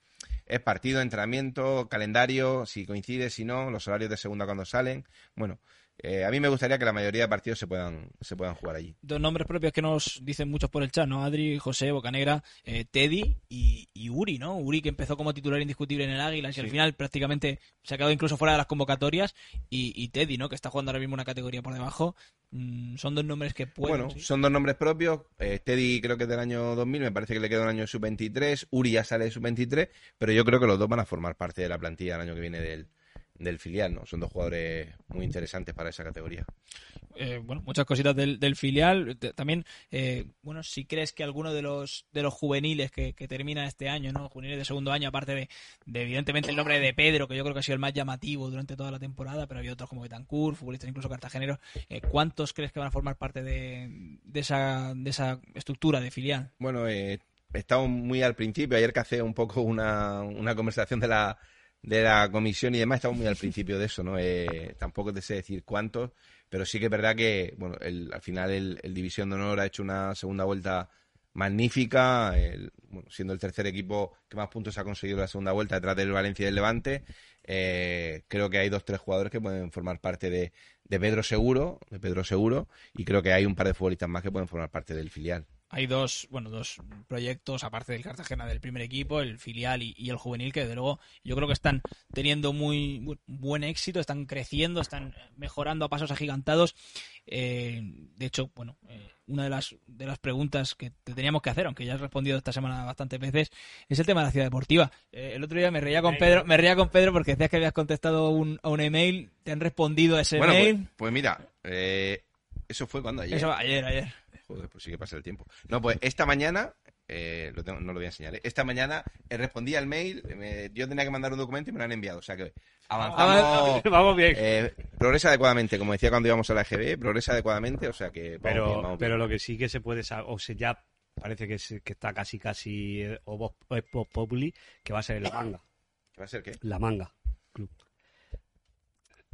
F: Es partido, entrenamiento, calendario, si coincide, si no, los horarios de segunda cuando salen. Bueno, eh, a mí me gustaría que la mayoría de partidos se puedan, se puedan jugar allí.
D: Dos nombres propios que nos dicen muchos por el chat, ¿no? Adri, José, Bocanegra, eh, Teddy y, y Uri, ¿no? Uri que empezó como titular indiscutible en el Águilas y al final prácticamente se ha quedado incluso fuera de las convocatorias. Y, y Teddy, ¿no? Que está jugando ahora mismo una categoría por debajo. Mm, son dos nombres que pueden.
F: Bueno,
D: sí.
F: son dos nombres propios. Eh, Teddy creo que es del año 2000, me parece que le queda un año de sub-23. Uri ya sale de sub-23, pero yo creo que los dos van a formar parte de la plantilla el año que viene del, del filial, ¿no? Son dos jugadores muy interesantes para esa categoría.
D: eh, bueno, muchas cositas del, del filial. También, eh, bueno, si crees que alguno de los de los juveniles que, que termina este año, ¿no? Juveniles de segundo año, aparte de, de, evidentemente el nombre de Pedro, que yo creo que ha sido el más llamativo durante toda la temporada, pero había otros como Betancourt, futbolistas incluso cartageneros. Eh, ¿Cuántos crees que van a formar parte de, de esa, de esa estructura de filial?
F: Bueno, eh, estamos muy al principio. Ayer que hace un poco una, una conversación de la, de la comisión y demás, estamos muy al principio de eso, ¿no? Eh, tampoco te sé decir cuántos, pero sí que es verdad que, bueno, el- al final el, División de Honor ha hecho una segunda vuelta magnífica, el- bueno, siendo el tercer equipo que más puntos ha conseguido la segunda vuelta detrás del Valencia y del Levante. Eh, creo que hay dos, tres jugadores que pueden formar parte de, de Pedro Seguro, de Pedro Seguro, y creo que hay un par de futbolistas más que pueden formar parte del filial.
D: Hay dos, bueno, dos proyectos, aparte del Cartagena del primer equipo, el filial y, y el juvenil, que desde luego yo creo que están teniendo muy bu- buen éxito, están creciendo, están mejorando a pasos agigantados. Eh, de hecho, bueno, eh, una de las, de las preguntas que te teníamos que hacer, aunque ya has respondido esta semana bastantes veces, es el tema de la ciudad deportiva. Eh, el otro día me reía con Pedro, me reía con Pedro porque decías que habías contestado un, a un email, te han respondido a ese
F: Bueno, pues,
D: email.
F: pues mira, eh, eso fue cuando ayer.
D: Eso, ayer, ayer.
F: Joder, pues sí que pasa el tiempo. No, pues esta mañana, eh, lo tengo- no lo voy a enseñar, ¿eh? esta mañana eh, respondí al mail, me- yo tenía que mandar un documento y me lo han enviado, o sea que avanzamos, <laughs>
E: vamos bien.
F: eh, progresa adecuadamente, como decía cuando íbamos a la EGB, progresa adecuadamente, o sea que vamos
E: pero,
F: bien, vamos
E: pero
F: bien.
E: lo que sí que se puede saber, o sea, ya parece que, es- que está casi, casi, o o es Populi, que va a ser la manga.
F: ¿Qué va a ser qué?
E: La manga. Club.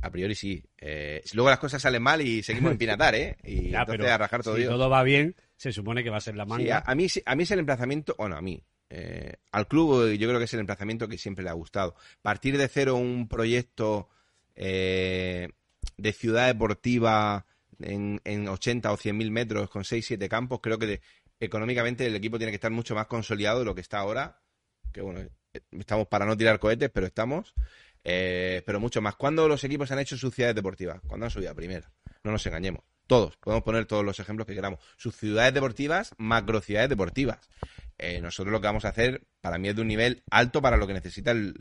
F: A priori sí. Eh, luego las cosas salen mal y seguimos en pinatar, ¿eh? Y <laughs>
E: Ya,
F: entonces a rajar todo
E: si
F: Dios.
E: todo va bien, se supone que va a ser la manga.
F: Sí, a, a mí, a mí es el emplazamiento, bueno, a mí, eh, al club yo creo que es el emplazamiento que siempre le ha gustado. Partir de cero un proyecto eh, de ciudad deportiva en, en 80 o 100 mil metros con 6, 7 campos, creo que de- económicamente el equipo tiene que estar mucho más consolidado de lo que está ahora. Que bueno, eh, estamos para no tirar cohetes, pero estamos. Eh, pero mucho más. ¿Cuándo los equipos han hecho sus ciudades deportivas? Cuando han subido a primera. No nos engañemos. Todos. Podemos poner todos los ejemplos que queramos. Sus ciudades deportivas, macro ciudades deportivas. Eh, nosotros lo que vamos a hacer, para mí, es de un nivel alto para lo que necesita el,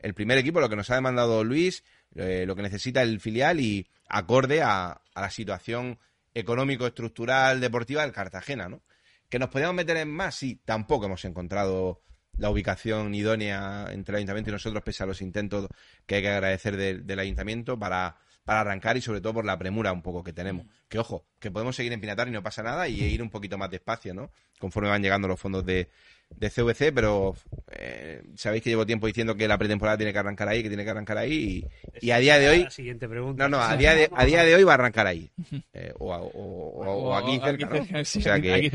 F: el- primer equipo, lo que nos ha demandado Luis, eh, lo que necesita el filial y acorde a, la situación económico-estructural deportiva del Cartagena, ¿no? ¿Que nos podíamos meter en más? Sí, tampoco hemos encontrado la ubicación idónea entre el ayuntamiento y nosotros, pese a los intentos que hay que agradecer del, del ayuntamiento para, para arrancar y sobre todo por la premura un poco que tenemos. Que ojo, que podemos seguir en Pinatar y no pasa nada y ir un poquito más despacio, ¿no? Conforme van llegando los fondos de, de CVC, pero eh, sabéis que llevo tiempo diciendo que la pretemporada tiene que arrancar ahí, que tiene que arrancar ahí y, y a día de hoy...
E: La siguiente pregunta.
F: No, no, a <laughs> día de, a día de hoy va a arrancar ahí. Eh, o, a- o- o- o aquí cerca, O sea que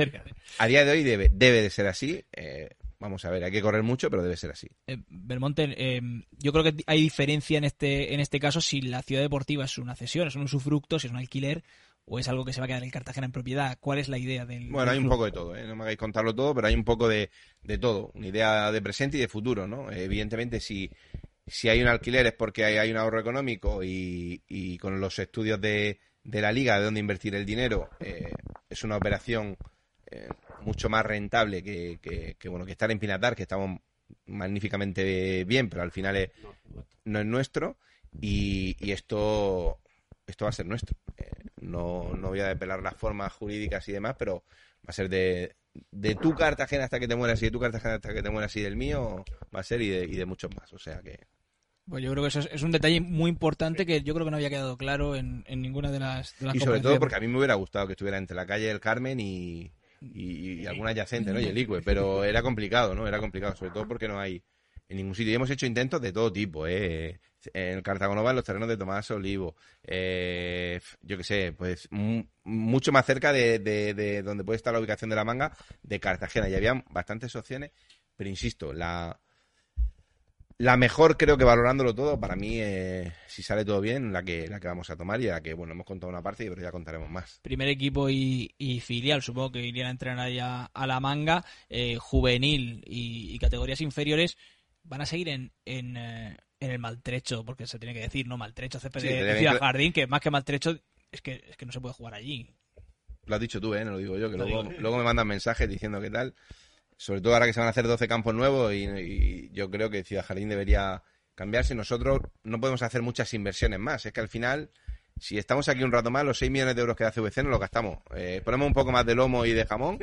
F: a día de hoy debe, debe de ser así. eh, vamos a ver, hay que correr mucho, pero debe ser así.
D: Eh, Belmonte, eh, yo creo que hay diferencia en este, en este caso si la ciudad deportiva es una cesión, es un usufructo, si es un alquiler o es algo que se va a quedar en Cartagena en propiedad. ¿Cuál es la idea del.?
F: Bueno,
D: del
F: hay un poco de todo, ¿eh? no me hagáis contarlo todo, pero hay un poco de, de todo. Una idea de presente y de futuro, ¿no? Evidentemente, si, si hay un alquiler es porque hay, hay un ahorro económico y, y con los estudios de, de la liga de dónde invertir el dinero, eh, es una operación eh, mucho más rentable que, que, que, bueno que estar en Pinatar, que estamos magníficamente bien, pero al final es- no es nuestro y, y esto esto va a ser nuestro. Eh, no, no voy a depelar las formas jurídicas y demás, pero va a ser de, de tu Cartagena hasta que te mueras y de tu Cartagena hasta que te mueras y del mío va a ser y de, y de muchos más. O sea que
D: Pues yo creo que eso es, es un detalle muy importante que yo creo que no había quedado claro en, en ninguna de las, de las
F: y sobre todo porque a mí me hubiera gustado que estuviera entre la calle del Carmen y, y, y alguna adyacente, ¿no? Y el Icue, pero <laughs> era complicado, ¿no? Era complicado, sobre todo porque no hay en ningún sitio. Y hemos hecho intentos de todo tipo, ¿eh? En Cartagonova, en los terrenos de Tomás Olivo, eh, yo qué sé, pues mu- mucho más cerca de, de- de donde puede estar la ubicación de la manga de Cartagena. Y había bastantes opciones, pero insisto, la, la mejor creo que valorándolo todo, para mí, eh, si sale todo bien, la que, la que vamos a tomar y la que, bueno, hemos contado una parte y pero ya contaremos más.
D: primer equipo y, y filial, supongo que irían a entrenar ya a la manga, eh, juvenil y, y categorías inferiores, van a seguir en, en, eh, en el maltrecho, porque se tiene que decir, ¿no? Maltrecho, CP
F: Sí,
D: de, de Jardín, que más que maltrecho es que, es que no se puede jugar allí.
F: Lo has dicho tú, ¿eh? No lo digo yo, que
D: Lo
F: luego,
D: digo.
F: luego me mandan mensajes diciendo qué tal. Sobre todo ahora que se van a hacer 12 campos nuevos y, y yo creo que Ciudad Jardín debería cambiarse. Nosotros no podemos hacer muchas inversiones más. Es que al final, si estamos aquí un rato más, los 6 millones de euros que da CVC nos los gastamos. Eh, ponemos un poco más de lomo y de jamón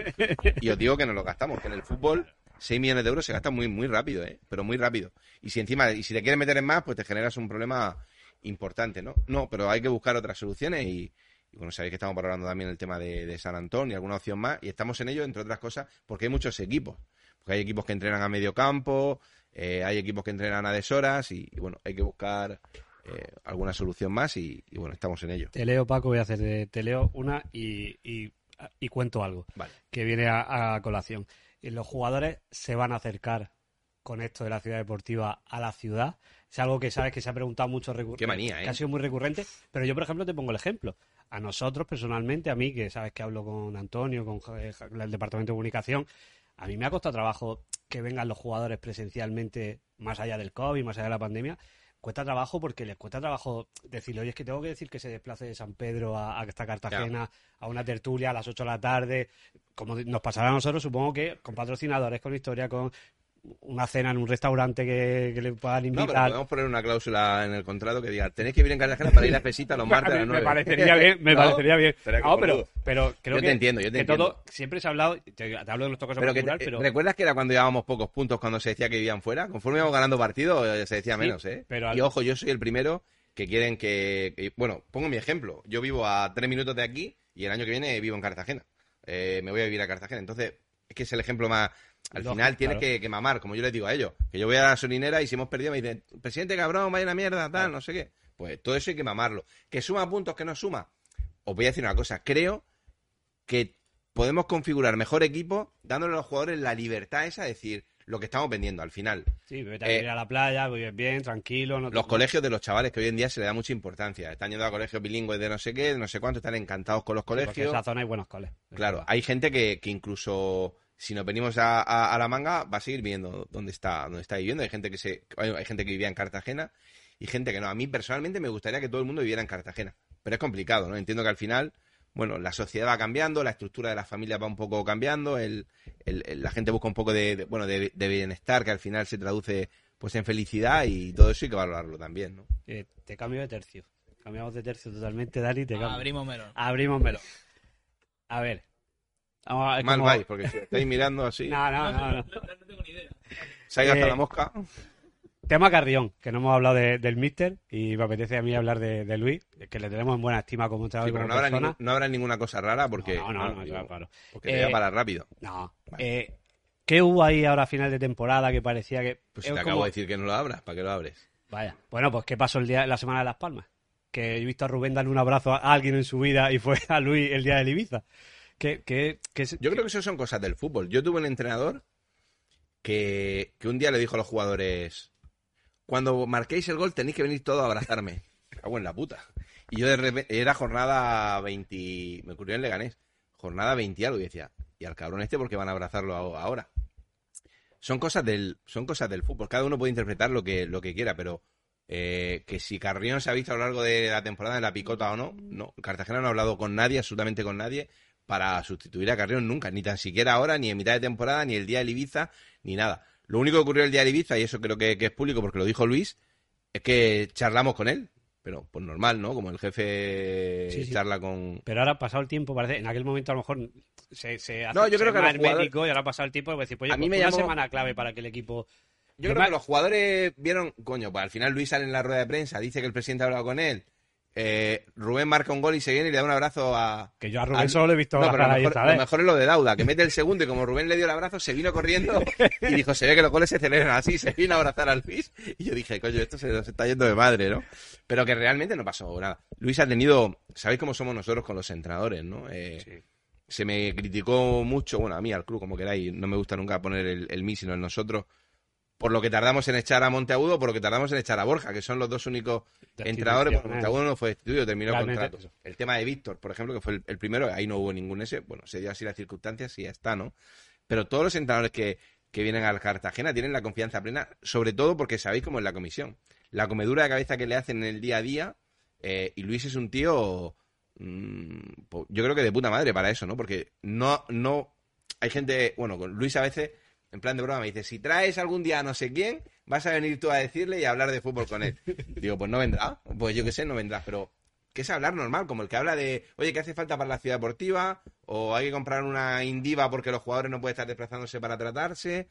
F: y os digo que nos lo gastamos. Que en el fútbol 6 millones de euros se gastan muy, muy rápido, ¿eh? Pero muy rápido. Y si encima, y si te quieres meter en más, pues te generas un problema importante, ¿no? No, pero hay que buscar otras soluciones y, y bueno, sabéis que estamos valorando también el tema de, de San Antonio y alguna opción más, y estamos en ello, entre otras cosas, porque hay muchos equipos. Porque hay equipos que entrenan a medio campo, eh, hay equipos que entrenan a deshoras, y, y bueno, hay que buscar eh, alguna solución más, y, y bueno, estamos en ello.
E: Te leo, Paco, voy a hacer de- te leo una y, y- y cuento algo
F: Vale.
E: que viene a, a colación. Y los jugadores se van a acercar con esto de la ciudad deportiva a la ciudad. Es algo que sabes que se ha preguntado mucho
F: Qué manía, ¿eh?
E: que ha sido muy recurrente. Pero yo, por ejemplo, te pongo el ejemplo. A nosotros, personalmente, a mí, que sabes que hablo con Antonio, con eh, el departamento de comunicación, a mí me ha costado trabajo que vengan los jugadores presencialmente, más allá del COVID, más allá de la pandemia. Cuesta trabajo porque les cuesta trabajo decirle, oye, es que tengo que decir que se desplace de San Pedro a, a esta Cartagena, a una tertulia a las 8 de la tarde. Como nos pasará a nosotros, supongo que con patrocinadores, con historia, con una cena en un restaurante que, que le puedan
F: No, pero
E: invitar.
F: podemos poner una cláusula en el contrato que diga, tenéis que vivir en Cartagena para ir a Pesita los <laughs> martes a las
E: me
F: 9.
E: parecería bien, me <laughs>
F: ¿No?
E: parecería bien.
F: Pero
E: No, pero,
F: cojonudo.
E: pero creo
F: Yo
E: que,
F: te entiendo, yo te
E: que
F: entiendo.
E: todo siempre se ha hablado, te, hablo de nuestro caso
F: Pero que te-
E: pero,
F: ¿Recuerdas que era cuando llevábamos pocos puntos cuando se decía que vivían fuera? Conforme íbamos ganando partidos eh, se decía
E: Sí,
F: menos, ¿eh?
E: pero al-
F: Y ojo, yo soy el primero que quieren que, que- Bueno, pongo mi ejemplo. Yo vivo a tres minutos de aquí y el año que viene vivo en Cartagena. Eh, me voy a vivir a Cartagena. Entonces, es que es el ejemplo más... Al
E: Lógico,
F: final tienes
E: claro.
F: que, que mamar, como yo les digo a ellos. Que yo voy a la gasolinera y si hemos perdido me dicen, presidente cabrón, vaya una mierda, tal, no sé qué. Pues todo eso hay que mamarlo. ¿Que suma puntos, que no suma? Os voy a decir una cosa. Creo que podemos configurar mejor equipo dándole a los jugadores la libertad esa de decir lo que estamos vendiendo al final.
E: sí, vete a
F: eh,
E: vivir a la playa, vives bien, tranquilo. No te-
F: Los colegios de los chavales que hoy en día se le da mucha importancia. Están yendo a colegios bilingües de no sé qué, de no sé cuánto, están encantados con los
E: Sí, porque en
F: colegios.
E: esa zona hay buenos coles.
F: Claro, hay gente que, que incluso si nos venimos a, a- a la manga va a seguir viendo dónde está, dónde está viviendo. Hay gente que se, hay, hay gente que vivía en Cartagena y gente que no. A mí personalmente me gustaría que todo el mundo viviera en Cartagena, pero es complicado, ¿no? Entiendo que al final, bueno, la sociedad va cambiando, la estructura de las familias va un poco cambiando, el, el- el- la gente busca un poco de, de- bueno, de, de bienestar que al final se traduce pues en felicidad y todo eso hay que valorarlo también, ¿no?
E: Eh, te cambio de tercio. Cambiamos de tercio totalmente, Dani. Te cambio.
D: Abrimos melón.
E: Abrimos melón. A ver. Vamos a ver
F: Mal vais, porque si estáis mirando así, <laughs>
E: No, no, no, no.
F: se ha ido hasta
E: Eh,
F: la mosca.
E: Tema Carrión, que no hemos hablado de- del Mister y me apetece a mí hablar de, de Luis, que le tenemos en buena estima como entrenador
F: Sí, pero no habrá, ningún- no habrá ninguna cosa rara porque.
E: No, no, no, claro, claro.
F: Porque te voy
E: Eh,
F: a parar rápido.
E: No.
F: Vale.
E: Eh, ¿Qué hubo ahí ahora a final de temporada que parecía que...
F: Pues
E: es
F: si te
E: como-
F: acabo de decir que no lo abras, ¿para qué lo abres?
E: Vaya. Bueno, pues ¿qué pasó el día, la semana de Las Palmas? Que he visto a Rubén darle un abrazo a alguien en su vida y fue a Luis el día del Ibiza. Que, que,
F: Yo creo que eso son cosas del fútbol. Yo tuve un entrenador que, que un día le dijo a los jugadores, cuando marquéis el gol tenéis que venir todos a abrazarme. Me cago en la puta. Y yo de repente, era jornada 20, me ocurrió en Leganés, jornada 20 y algo, y decía, y al cabrón este porque van a abrazarlo ahora. Son cosas del, son cosas del fútbol, cada uno puede interpretar lo que, lo que quiera, pero eh, que si Carrión se ha visto a lo largo de la temporada en la picota o no, no. Cartagena no ha hablado con nadie, absolutamente con nadie, para sustituir a Carrión nunca, ni tan siquiera ahora, ni en mitad de temporada, ni el día del Ibiza, ni nada. Lo único que ocurrió el día del Ibiza, y eso creo que, que es público porque lo dijo Luis, es que charlamos con él. Pero pues normal, ¿no? Como el jefe
E: Sí, sí.
F: charla con...
E: Pero ahora ha pasado el tiempo, parece. En aquel momento a lo mejor se, se hace
F: No, yo creo que
E: el
F: jugadores-
E: médico y ahora ha pasado el tiempo y decir, pues,
F: A mí
E: pues
F: me
E: una
F: llamó-
E: semana clave para que el equipo.
F: Yo creo que los jugadores vieron, coño, pues al final Luis sale en la rueda de prensa, dice que el presidente ha hablado con él, eh, Rubén marca un gol y se viene y le da un abrazo a...
E: Que yo a Rubén solo le he visto
F: No, pero lo
E: ahí
F: mejor,
E: esta
F: lo mejor es lo de Dauda, que mete el segundo y como Rubén le dio el abrazo, se vino corriendo <laughs> y dijo, se ve que los goles se celebran así, se vino a abrazar al Luis y yo dije, coño, esto se nos está yendo de madre, ¿no? Pero que realmente no pasó nada. Luis ha tenido, sabéis cómo somos nosotros con los entrenadores, ¿no? Eh, Se me criticó mucho, bueno, a mí, al club, como queráis, no me gusta nunca poner el, el mí, sino el nosotros, por lo que tardamos en echar a Monteagudo, por lo que tardamos en echar a Borja, que son los dos únicos entrenadores. Bueno, Monteagudo no fue destituido, terminó contrato. El tema de Víctor, por ejemplo, que fue el, el primero, ahí no hubo ningún ese, bueno, se dio así las circunstancias y ya está, ¿no? Pero todos los entrenadores que, que vienen al Cartagena tienen la confianza plena, sobre todo porque sabéis cómo es la comisión. La comedura de cabeza que le hacen en el día a día, eh, y Luis es un tío, mm, yo creo que de puta madre para eso, ¿no? Porque no, no, hay gente, bueno, con Luis a veces, en plan de broma, me dice, si traes algún día a no sé quién, vas a venir tú a decirle y a hablar de fútbol con él. <laughs> Digo, pues no vendrá, pues yo qué sé, no vendrá, pero que es hablar normal, como el que habla de, oye, ¿qué hace falta para la ciudad deportiva? O hay que comprar una Indiva porque los jugadores no pueden estar desplazándose para tratarse.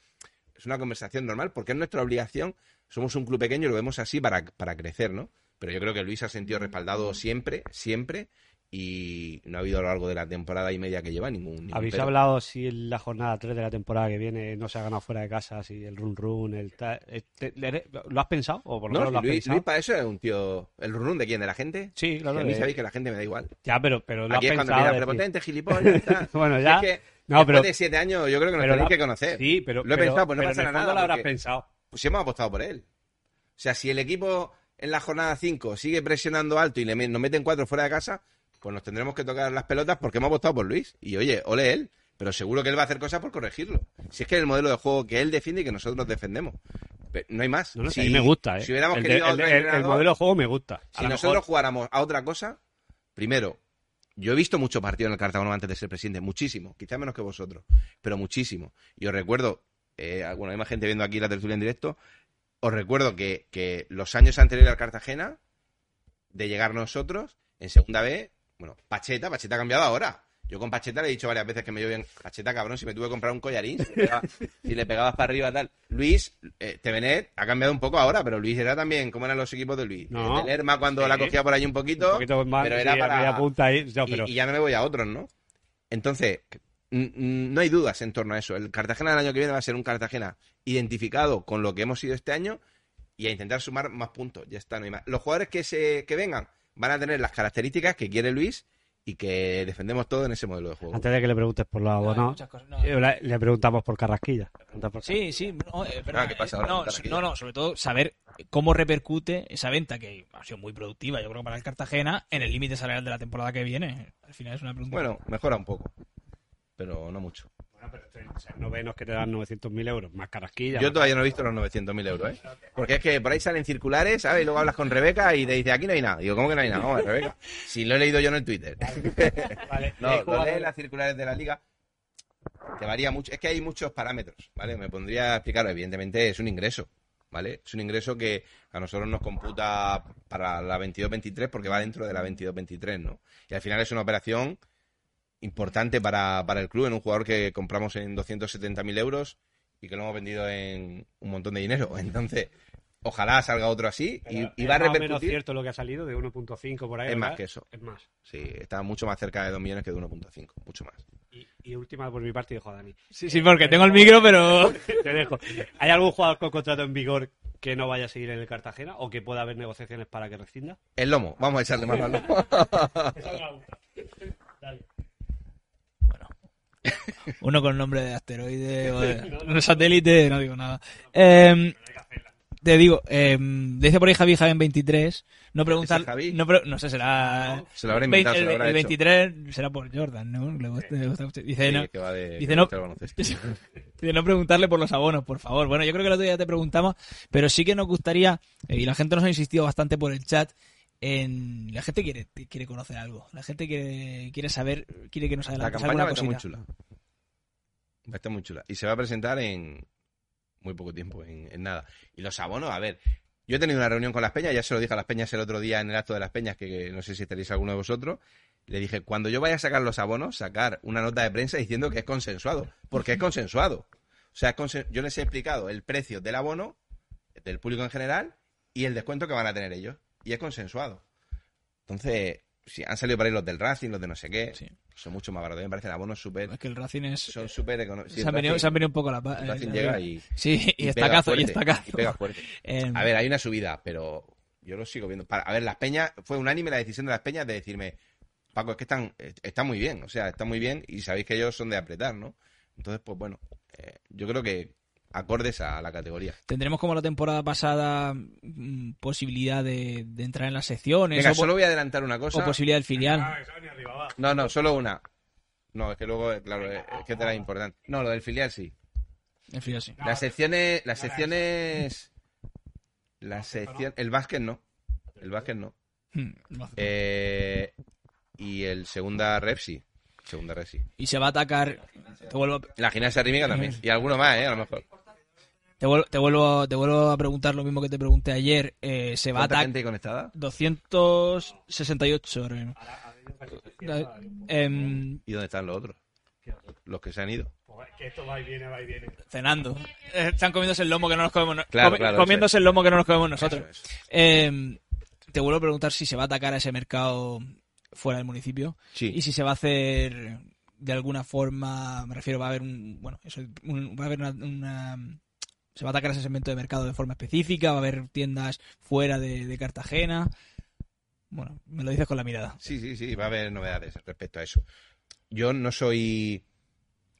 F: Es una conversación normal porque es nuestra obligación. Somos un club pequeño y lo vemos así para, para crecer, ¿no? Pero yo creo que Luis ha sentido respaldado siempre, siempre, y no ha habido a lo largo de la temporada y media que lleva ningún. ningún
E: ¿Habéis
F: pero.
E: hablado si en la jornada 3 de la temporada que viene no se ha ganado fuera de casa, si el run run, el tal? este, ¿le- ¿Lo has pensado? ¿O por lo
F: No,
E: menos lo has
F: Luis,
E: pensado?
F: Luis para eso es un tío. ¿El run de quién? ¿De la gente?
E: Sí, claro.
F: Que a mí
E: de-
F: sabéis que la gente me da igual.
E: Ya, pero, pero lo
F: Aquí
E: has
F: es cuando
E: pensado.
F: mira,
E: decir-
F: prepotente, gilipollas. <laughs> tal.
E: Bueno,
F: Si
E: ya.
F: es que
E: No,
F: después
E: pero-
F: de siete años yo creo que nos tenéis
E: la-
F: que conocer.
E: Sí, pero.
F: Lo he
E: pero-
F: pensado, pues no pasa nada.
E: lo habrás pensado.
F: Pues hemos apostado por él. O sea, si el equipo en la jornada 5 sigue presionando alto y le nos meten cuatro fuera de casa, pues nos tendremos que tocar las pelotas porque hemos apostado por Luis. Y oye, ole él. Pero seguro que él va a hacer cosas por corregirlo. Si es que es el modelo de juego que él defiende y que nosotros defendemos. No hay más.
E: No, no,
F: si,
E: a mí me gusta, ¿eh?
F: Si hubiéramos
E: el,
F: querido
E: el- el- el modelo de juego me gusta.
F: Si nosotros
E: mejor-
F: jugáramos a otra cosa, primero, yo he visto mucho partido en el Cartago antes de ser presidente, muchísimo, quizás menos que vosotros, pero muchísimo. Y os recuerdo, eh, bueno, hay más gente viendo aquí la tertulia en directo, os recuerdo que, que los años anteriores al Cartagena, de llegar nosotros, en segunda vez, bueno, Pacheta, Pacheta ha cambiado ahora. Yo con Pacheta le he dicho varias veces que me llovían, Pacheta cabrón, si me tuve que comprar un collarín, si le, pegaba- <laughs> si le pegabas para arriba tal. Luis, eh, Tevenet ha cambiado un poco ahora, pero Luis era también, ¿cómo eran los equipos de Luis?
E: No.
F: El Lerma cuando
E: Sí.
F: la cogía por ahí un poquito,
E: Un poquito más,
F: pero
E: sí,
F: era para...
E: punta ahí. No,
F: y-
E: pero-
F: y, ya no me voy a otros, ¿no? Entonces, no hay dudas en torno a eso. El Cartagena del año que viene va a ser un Cartagena identificado con lo que hemos sido este año y a intentar sumar más puntos. Ya está, no hay más. Los jugadores que, se, que vengan van a tener las características que quiere Luis y que defendemos todo en ese modelo de juego.
E: Antes de que le preguntes por los
D: No, cosas, no.
E: eh, le, preguntamos por Carrasquilla. Por-
D: Sí, sí, no, eh, pero,
F: Ah, ¿qué pasa ahora
D: no,
F: con Carraquillo?
D: no, no, sobre todo saber cómo repercute esa venta que ha sido muy productiva, yo creo, para el Cartagena en el límite salarial de la temporada que viene. Al final es una pregunta.
F: Bueno, mejora un poco, pero no mucho.
E: Bueno, pero novenos que te dan 900.000 euros, más Carrasquilla.
F: Yo todavía no he visto los 900.000 euros, ¿eh? Porque es que por ahí salen circulares, ¿sabes? Y luego hablas con Rebeca y te dice, aquí no hay nada. Digo, ¿cómo que no hay nada? Vamos, Rebeca. Si lo he leído yo en el Twitter. <laughs>
E: Vale,
F: No, lo lees las circulares de la liga. Te varía mucho. Es que hay muchos parámetros, ¿vale? Me pondría a explicarlo. Evidentemente es un ingreso, ¿vale? Es un ingreso que a nosotros nos computa para la 22-23 porque va dentro de la 22-23, ¿no? Y al final es una operación importante para, para el club en un jugador que compramos en 270.000 euros y que lo hemos vendido en un montón de dinero. <laughs> Entonces, ojalá salga otro así y,
E: Pero
F: y
E: es
F: va a
E: más o menos
F: repercutir.
E: cierto lo que ha salido, de 1.5 por ahí.
F: Es más que eso.
E: Es más.
F: Sí, está mucho más cerca de 2 millones que de 1.5, mucho más.
E: Y, y última por mi parte, dijo Dani.
D: sí, sí, porque tengo el micro, pero... <laughs>
E: Te dejo. ¿Hay algún jugador con contrato en vigor que no vaya a seguir en el Cartagena o que pueda haber negociaciones para que rescinda?
F: El lomo, vamos a echarle más al lomo. <laughs>
D: Bueno, <laughs> Uno con nombre de asteroide o de <laughs> satélite, no digo nada. Eh, te digo, eh, dice por ahí Javi Javi en 23. No preguntar.
F: ¿Ese Javi?
D: No, pre- no sé, será.
F: Se lo habrá inventado,
D: el,
F: se lo habrá
D: el
F: hecho.
D: 23 será por Jordan, ¿no? Le gusta- le gusta mucho. Dice,
F: Sí,
D: no,
F: que va de-
D: dice no-
F: baloncesto. <laughs>
D: de no preguntarle por los abonos, por favor. Bueno, yo creo que el otro día te preguntamos, pero sí que nos gustaría, eh, y la gente nos ha insistido bastante por el chat, en la gente quiere, quiere conocer algo. La gente quiere, quiere saber, quiere que nos
F: La
D: adelante
F: campaña
D: alguna
F: va a estar muy chula. Va a estar muy chula. Y se va a presentar en muy poco tiempo, en, en nada. Y los abonos, a ver, yo he tenido una reunión con las peñas, ya se lo dije a las peñas el otro día en el acto de las peñas, que, que no sé si estaréis alguno de vosotros. Le dije, cuando yo vaya a sacar los abonos, sacar una nota de prensa diciendo que es consensuado. Porque es consensuado. O sea, yo les he explicado el precio del abono, del público en general, y el descuento que van a tener ellos. Y es consensuado. Entonces, si han salido por ahí los del Racing, los de no sé qué,
D: Sí.
F: son mucho más baratos. Me parecen abonos súper
D: Es que el Racing es...
F: son súper económicos.
D: se, han venido, se han venido un poco a la
F: el Racing
D: eh,
F: llega y,
D: Sí, y, y
F: fuerte,
D: estacazo.
F: y pega fuerte.
D: Eh,
F: A ver, hay una subida, pero yo lo sigo viendo. Para- a ver, las peñas, fue unánime la decisión de las peñas de decirme, Paco, es que están, eh, está muy bien, o sea, está muy bien y sabéis que ellos son de apretar, ¿no? Entonces, pues bueno, eh, yo creo que acordes a la categoría.
D: Tendremos como la temporada pasada mm, posibilidad de, de entrar en las secciones
F: Venga,
D: o,
F: solo voy a adelantar una
D: o
F: cosa.
D: posibilidad del filial.
F: No, no, solo una. No, es que luego, eh, claro, eh, es que te la importante. No, lo del filial sí.
D: El filial sí.
F: Las secciones, las secciones, la sección, el básquet no, el básquet no.
D: Hmm,
F: Eh, y el segunda rep sí, segunda rep sí.
D: Y se va a atacar. Te vuelvo, a-
F: La gimnasia rítmica también. Y alguno más, eh, a lo mejor.
D: Te vuelvo, te vuelvo, te vuelvo a preguntar lo mismo que te pregunté ayer. Eh, se va a
F: ¿Cuánta
D: atacar.
F: gente conectada?
D: 268 ahora mismo. Em,
F: ¿Y dónde están los otros? Los que se han ido.
E: Que esto va y viene, va y viene.
D: cenando. Eh, están comiéndose el lomo que no nos comemos no-
F: Claro,
D: comi-
F: claro,
D: comiéndose el lomo que no nos comemos nosotros.
F: Es.
D: Eh, te vuelvo a preguntar si se va a atacar a ese mercado fuera del municipio
F: Sí.
D: y si se va a hacer de alguna forma, me refiero, va a haber un, bueno, eso, un- va a haber una, una- se va a atacar ese segmento de mercado de forma específica, va a haber tiendas fuera de, de Cartagena. Bueno, me lo dices con la mirada.
F: Sí, sí, sí, va a haber novedades respecto a eso. Yo no soy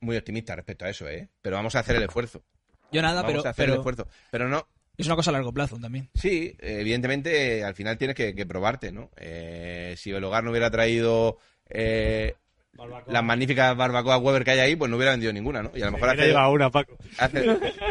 F: muy optimista respecto a eso, ¿eh? Pero vamos a hacer el esfuerzo.
D: Yo nada,
F: Vamos
D: pero,
F: a hacer el esfuerzo. Pero no,
D: es una cosa a largo plazo también.
F: Sí, evidentemente al final tienes que, que probarte, ¿no? Eh, si el hogar no hubiera traído eh, las magníficas barbacoas Weber que hay ahí, pues no hubiera vendido ninguna, ¿no? Y a lo mejor hace,
E: una, Paco.
F: hace-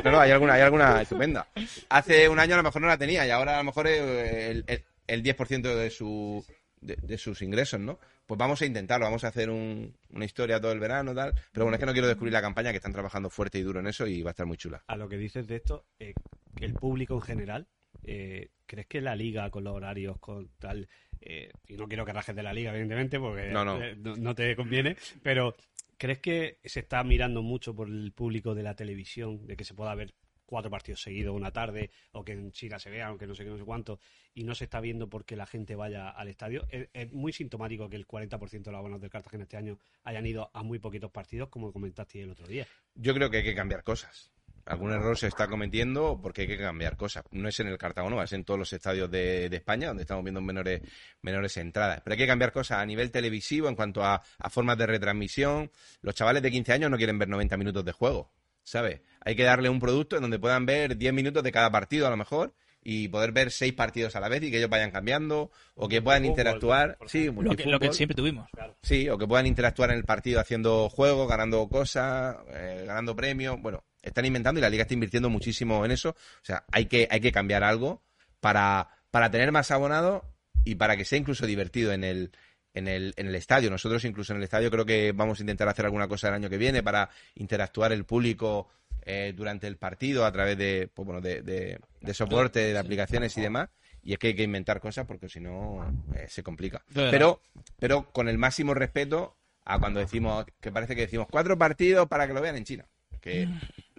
F: No, no, hay alguna, hay alguna estupenda. Hace un año a lo mejor no la tenía y ahora a lo mejor es el, el, el 10% de, su, de, de sus ingresos, ¿no? Pues vamos a intentarlo, vamos a hacer un- una historia todo el verano, tal. Pero bueno, es que no quiero descubrir la campaña, que están trabajando fuerte y duro en eso y va a estar muy chula.
E: A lo que dices de esto, eh, el público en general, eh, ¿crees que la liga con los horarios, con tal, eh, y no quiero que rajes de la liga, evidentemente, porque
F: No, no.
E: eh, no, no te conviene, pero ¿crees que se está mirando mucho por el público de la televisión, de que se pueda ver cuatro partidos seguidos una tarde, o que en China se vea, aunque no sé qué, no sé cuánto, y no se está viendo porque la gente vaya al estadio? Es, es muy sintomático que el 40% de los abonos del Cartagena este año hayan ido a muy poquitos partidos, como comentaste el otro día.
F: Yo creo que hay que cambiar cosas. Algún error se está cometiendo porque hay que cambiar cosas. No es en el Cartago, es en todos los estadios de, de España donde estamos viendo menores, menores entradas. Pero hay que cambiar cosas a nivel televisivo en cuanto a, a formas de retransmisión. Los chavales de 15 años no quieren ver 90 minutos de juego, ¿sabes? Hay que darle un producto en donde puedan ver 10 minutos de cada partido a lo mejor y poder ver seis partidos a la vez y que ellos vayan cambiando o que puedan interactuar. Sí,
D: Lo que, lo que siempre tuvimos.
F: Sí, o que puedan interactuar en el partido haciendo juegos, ganando cosas, eh, ganando premios. Bueno, están inventando y la liga está invirtiendo muchísimo en eso. O sea, hay que, hay que cambiar algo para, para tener más abonados y para que sea incluso divertido en el, en el, en el estadio. Nosotros incluso en el estadio creo que vamos a intentar hacer alguna cosa el año que viene para interactuar el público eh, durante el partido a través de, pues, bueno, de, de, de soporte, de aplicaciones y demás. Y es que hay que inventar cosas porque si no eh, se complica. Pero, pero con el máximo respeto a cuando decimos, que parece que decimos cuatro partidos para que lo vean en China. Que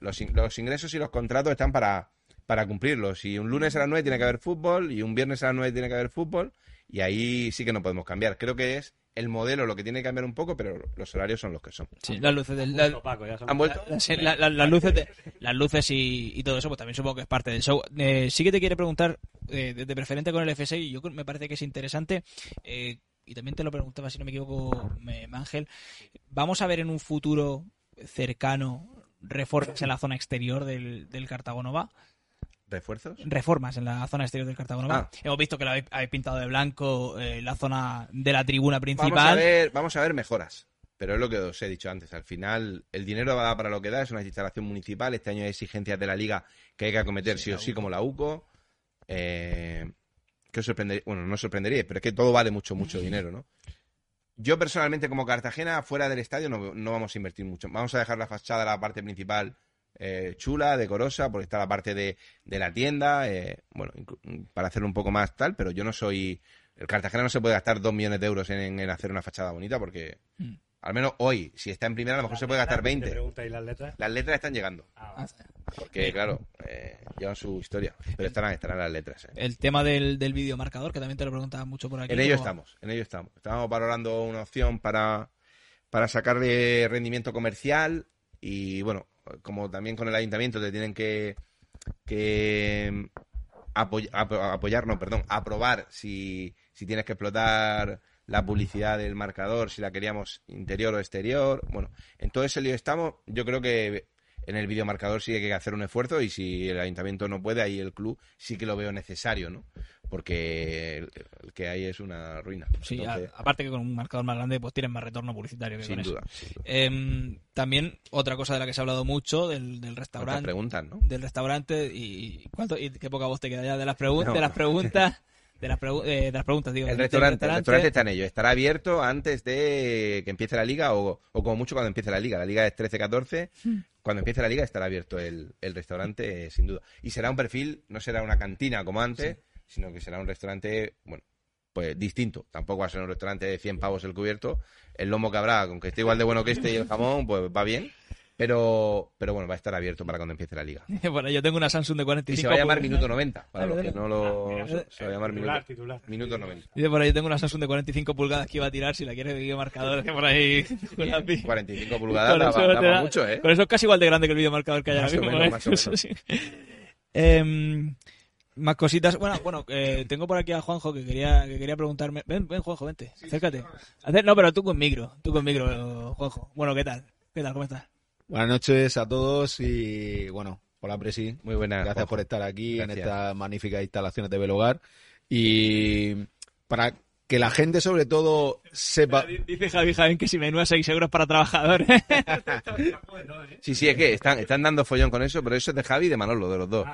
F: los, in- los ingresos y los contratos están para, para cumplirlos. Y un lunes a las 9 tiene que haber fútbol y un viernes a las 9 tiene que haber fútbol. Y ahí sí que no podemos cambiar. Creo que es el modelo lo que tiene que cambiar un poco, pero los horarios son los que son.
D: Sí, las luces del, la-
E: Paco, ya son-
F: ¿Han vuelto?
D: la- sí, la- la- las luces, de- las luces y, y todo eso, pues también supongo que es parte del show. Eh, sí que te quiere preguntar, eh, de, de preferente con el FSI, yo creo- me parece que es interesante, eh, y también te lo preguntaba, si no me equivoco, me- Ángel, ¿vamos a ver en un futuro cercano reformas en la zona exterior del, del Cartago Nova?
F: ¿Refuerzos?
D: Reformas en la zona exterior del Cartago Nova.
F: Ah.
D: Hemos visto que lo habéis, habéis pintado de blanco eh, la zona de la tribuna
F: Vamos a,
D: principal.
F: ver, vamos a ver mejoras. Pero es lo que os he dicho antes. Al final, el dinero va a dar para lo que da. Es una instalación municipal. Este año hay exigencias de la liga que hay que acometer sí, o sí, como la UCO. Eh, que os sorprendería. Bueno, no os sorprendería, pero es que todo vale mucho, mucho <laughs> dinero, ¿no? Yo personalmente, como Cartagena, fuera del estadio no, no vamos a invertir mucho. Vamos a dejar la fachada, la parte principal eh, chula, decorosa, porque está la parte de, de la tienda, eh, bueno, para hacerlo un poco más tal, pero yo no soy... El Cartagena no se puede gastar dos millones de euros en, en hacer una fachada bonita porque,
D: Mm.
F: Al menos hoy, si está en primera, a lo mejor se puede gastar
E: Te
F: 20.
E: pregunta, ¿y las letras?
F: Las letras están llegando,
D: Ah,
F: porque claro, eh, llevan su historia, pero estarán, estarán las letras. eh.
D: El tema del, del videomarcador, que también te lo preguntaba mucho por aquí.
F: En ello estamos, en ello estamos. Estamos valorando una opción para, para sacarle rendimiento comercial y bueno, como también con el ayuntamiento te tienen que, que apoy- apo- apoyar, no, perdón, aprobar si, si tienes que explotar la publicidad del marcador, si la queríamos interior o exterior. Bueno, en todo ese lío estamos. Yo creo que en el videomarcador sí hay que hacer un esfuerzo y si el ayuntamiento no puede, ahí el club sí que lo veo necesario, ¿no? Porque el, el que hay es una ruina.
D: Sí,
F: Entonces,
D: a- aparte que con un marcador más grande pues tienes más retorno publicitario que
F: sin
D: con eso.
F: duda. sin duda.
D: Em, también otra cosa de la que se ha hablado mucho del, del restaurante
F: preguntas, ¿no?
D: del restaurante y cuánto y qué poca voz te queda ya de las preguntas
F: No.
D: de las preguntas <laughs> de las, eh, de las preguntas digo
F: El
D: del
F: restaurante, el restaurante está en ello. Estará abierto antes de que empiece la liga o, o como mucho cuando empiece la liga. La liga es 13-14. Cuando empiece la liga estará abierto el, el restaurante, eh, sin duda. Y será un perfil, no será una cantina como antes, sino que será un restaurante, bueno, pues distinto. Tampoco va a ser un restaurante de 100 pavos el cubierto. El lomo que habrá, aunque esté igual de bueno que este y el jamón, pues va bien. Pero, pero bueno, va a estar abierto para cuando empiece la liga. <laughs>
D: bueno yo tengo una Samsung de
F: Y
D: 45
F: se va a llamar
D: pulgadas.
F: Minuto 90, para los que no lo... Se va a llamar
E: Titular,
F: Minuto,
E: titular.
F: minuto 90.
D: Dice por ahí yo tengo una Samsung de 45 pulgadas que iba a tirar si la quieres de videomarcador que <laughs> por ahí <laughs> con la pi-
F: 45 pulgadas
D: da-
F: mucho, ¿eh?
D: Con eso es casi igual de grande que el videomarcador que hay
F: Más
D: ahora
F: o
D: mismo.
F: menos,
D: ¿eh?
F: más o menos.
D: Eso sí. Em, más cositas. Bueno, bueno, eh, tengo por aquí a Juanjo que quería, que quería preguntarme. Ven, ven, Juanjo, vente, acércate. No, pero tú con micro, tú con micro, Juanjo. Bueno, ¿qué tal? ¿Qué tal? ¿Cómo estás?
H: Buenas noches a todos y bueno, hola Presi.
F: Muy buenas.
H: Gracias
F: Juanjo.
H: por estar aquí en estas magníficas instalaciones de Belogar y para que la gente sobre todo sepa
D: Dice Javi Jaén que si menúa 6 euros para trabajadores. <laughs> <laughs>
F: Sí, sí, es que están, están dando follón con eso, pero eso es de Javi y de Manolo, de los dos.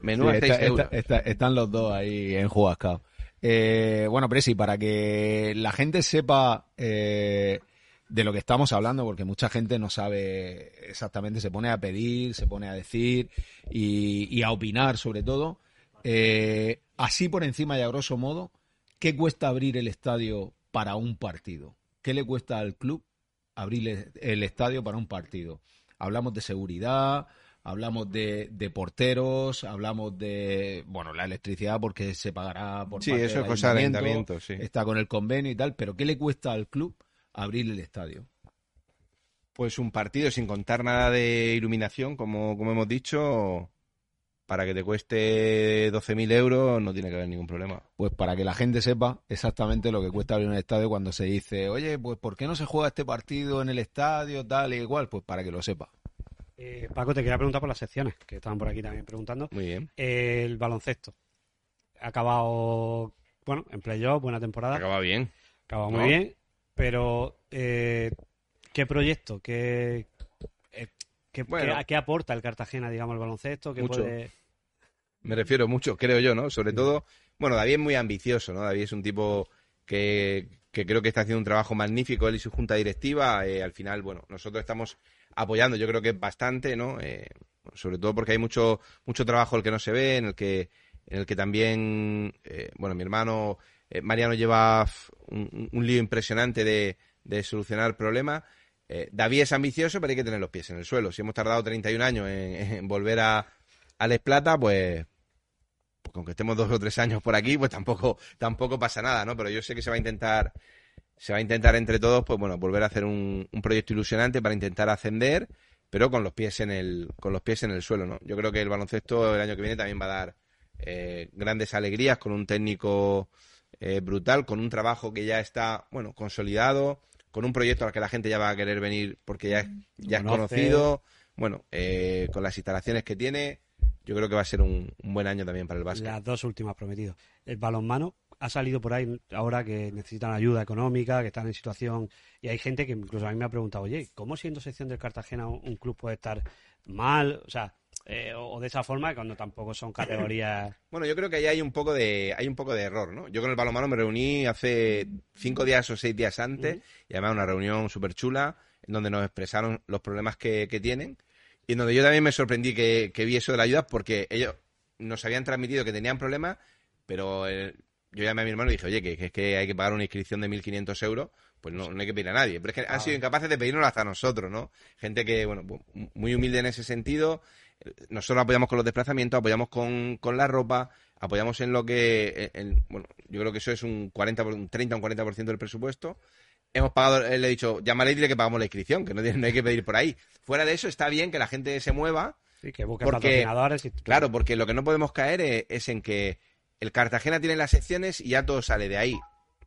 F: Menú a
H: Sí,
F: 6
H: está-
F: euros.
H: está- está- están los dos ahí en Jugascao. Eh, bueno, Presi, para que la gente sepa eh, de lo que estamos hablando, porque mucha gente no sabe exactamente, se pone a pedir, se pone a decir y, y a opinar sobre todo. Eh, así por encima y a grosso modo, ¿qué cuesta abrir el estadio para un partido? ¿Qué le cuesta al club abrir el- estadio para un partido? Hablamos de seguridad, hablamos de, de porteros, hablamos de, bueno, la electricidad porque se pagará por
F: Sí,
H: parte
F: eso es cosa
H: ayuntamiento,
F: ayuntamiento, sí.
H: está con el convenio y tal, pero ¿qué le cuesta al club abrir el estadio?
F: Pues un partido sin contar nada de iluminación, como, como hemos dicho, para que te cueste 12.000 euros no tiene que haber ningún problema.
H: Pues para que la gente sepa exactamente lo que cuesta abrir un estadio cuando se dice, oye, pues ¿por qué no se juega este partido en el estadio, tal y igual? Pues para que lo sepa.
E: Eh, Paco, te quería preguntar por las secciones, que estaban por aquí también preguntando.
F: Muy bien.
E: El baloncesto. Ha acabado, bueno, en playoff, buena temporada.
F: Acaba bien.
E: Acaba
F: ¿no?
E: muy bien, pero eh, ¿qué proyecto? ¿Qué, eh, qué,
F: Bueno.
E: qué- qué aporta el Cartagena, digamos, el baloncesto? ¿Qué
F: Mucho.
E: puede-
F: Me refiero mucho, creo yo, ¿no? Sobre todo, bueno, David es muy ambicioso, ¿no? David es un tipo que, que creo que está haciendo un trabajo magnífico, él y su junta directiva. eh, al final, bueno, nosotros estamos apoyando, yo creo que es bastante, ¿no? Eh, sobre todo porque hay mucho, mucho trabajo el que no se ve, en el que, en el que también, eh, bueno, mi hermano eh, Mariano lleva un, lío impresionante de, de solucionar problemas. Eh, David es ambicioso, pero hay que tener los pies en el suelo. Si hemos tardado 31 años en, en volver a, a Les Plata, pues, pues aunque estemos dos o tres años por aquí, pues tampoco, tampoco pasa nada, ¿no? Pero yo sé que se va a intentar, se va a intentar entre todos, pues bueno, volver a hacer un, un proyecto ilusionante para intentar ascender, pero con los pies en el, con los pies en el suelo, ¿no? Yo creo que el baloncesto el año que viene también va a dar eh, grandes alegrías con un técnico eh, brutal, con un trabajo que ya está, bueno, consolidado, con un proyecto al que la gente ya va a querer venir porque ya es, ya es conocido, bueno, eh, con las instalaciones que tiene, yo creo que va a ser un, un buen año también para el básquet.
E: Las dos últimas prometido. El balonmano ha salido por ahí ahora que necesitan ayuda económica, que están en situación. Y hay gente que incluso a mí me ha preguntado, oye, ¿cómo siendo sección del Cartagena un un club puede estar mal? O sea, eh, o o de esa forma cuando tampoco son categorías. <laughs>
F: Bueno, yo creo que ahí hay un poco de hay un poco de error, ¿no? Yo con el balonmano me reuní hace cinco días o seis días antes, y además una reunión súper chula, en donde nos expresaron los problemas que, que tienen, y en donde yo también me sorprendí que, que vi eso de la ayuda, porque ellos nos habían transmitido que tenían problemas, pero eh, yo llamé a mi hermano y dije, oye, que, es que hay que pagar una inscripción de 1.500 euros, pues no, no hay que pedir a nadie. Pero es que han sido incapaces de pedirnos hasta nosotros, ¿no? Gente que, bueno, pues, muy humilde en ese sentido. Nosotros apoyamos con los desplazamientos, apoyamos con, con la ropa, apoyamos en lo que, en- en- bueno, yo creo que eso es un 40, por- un 30 o un 40% del presupuesto. Hemos pagado, eh, le he dicho, llámale y dile que pagamos la inscripción, que no, tiene- no hay que pedir por ahí. Fuera de eso, está bien que la gente se mueva,
E: Sí, que busquen
F: Porque-
E: patrocinadores. Y,
F: Claro, porque lo que no podemos caer es, es en que el Cartagena tiene las secciones y ya todo sale de ahí.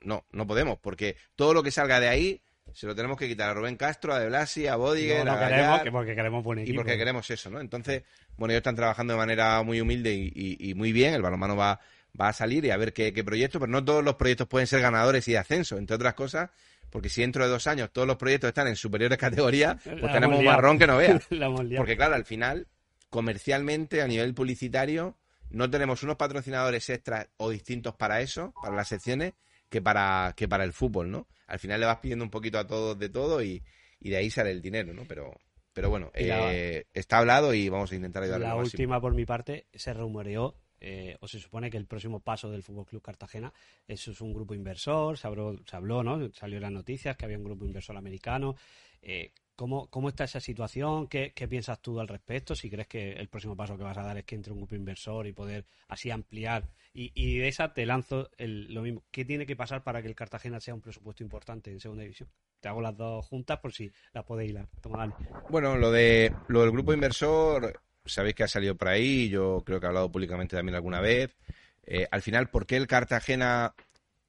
F: No, no podemos, porque todo lo que salga de ahí se lo tenemos que quitar a Rubén Castro, a De Blasi, a Bodiger,
E: no, no
F: a
E: queremos,
F: Gallar,
E: que porque queremos buen
F: y
E: equipo.
F: porque queremos eso, ¿no? Entonces, bueno, ellos están trabajando de manera muy humilde y, y- y muy bien. El balonmano va, va a salir y a ver qué, qué proyecto, pero no todos los proyectos pueden ser ganadores y de ascenso, entre otras cosas, porque si dentro de dos años todos los proyectos están en superiores <laughs> categorías, pues tenemos un marrón que no
E: liado. <laughs>
F: Porque claro, al final, comercialmente, a nivel publicitario, no tenemos unos patrocinadores extras o distintos para eso, para las secciones, que para, que para el fútbol, ¿no? Al final le vas pidiendo un poquito a todos de todo y, y de ahí sale el dinero, ¿no? Pero, pero bueno, eh, está hablado y vamos a intentar ayudarle
E: La última, por mi parte, se rumoreó, eh, o se supone que el próximo paso del Fútbol Club Cartagena eso es un grupo inversor, se habló, se habló, ¿no? Salió en las noticias que había un grupo inversor americano. Eh, ¿cómo, ¿Cómo está esa situación? ¿Qué, ¿Qué piensas tú al respecto? Si crees que el próximo paso que vas a dar es que entre un grupo inversor y poder así ampliar. Y, y de esa te lanzo lo mismo. ¿Qué tiene que pasar para que el Cartagena sea un presupuesto importante en segunda división? Te hago las dos juntas por si las podéis hilar. Toma.
F: Bueno, lo de lo del grupo inversor, sabéis que ha salido por ahí, yo creo que he hablado públicamente también alguna vez. Eh, al final, ¿por qué el Cartagena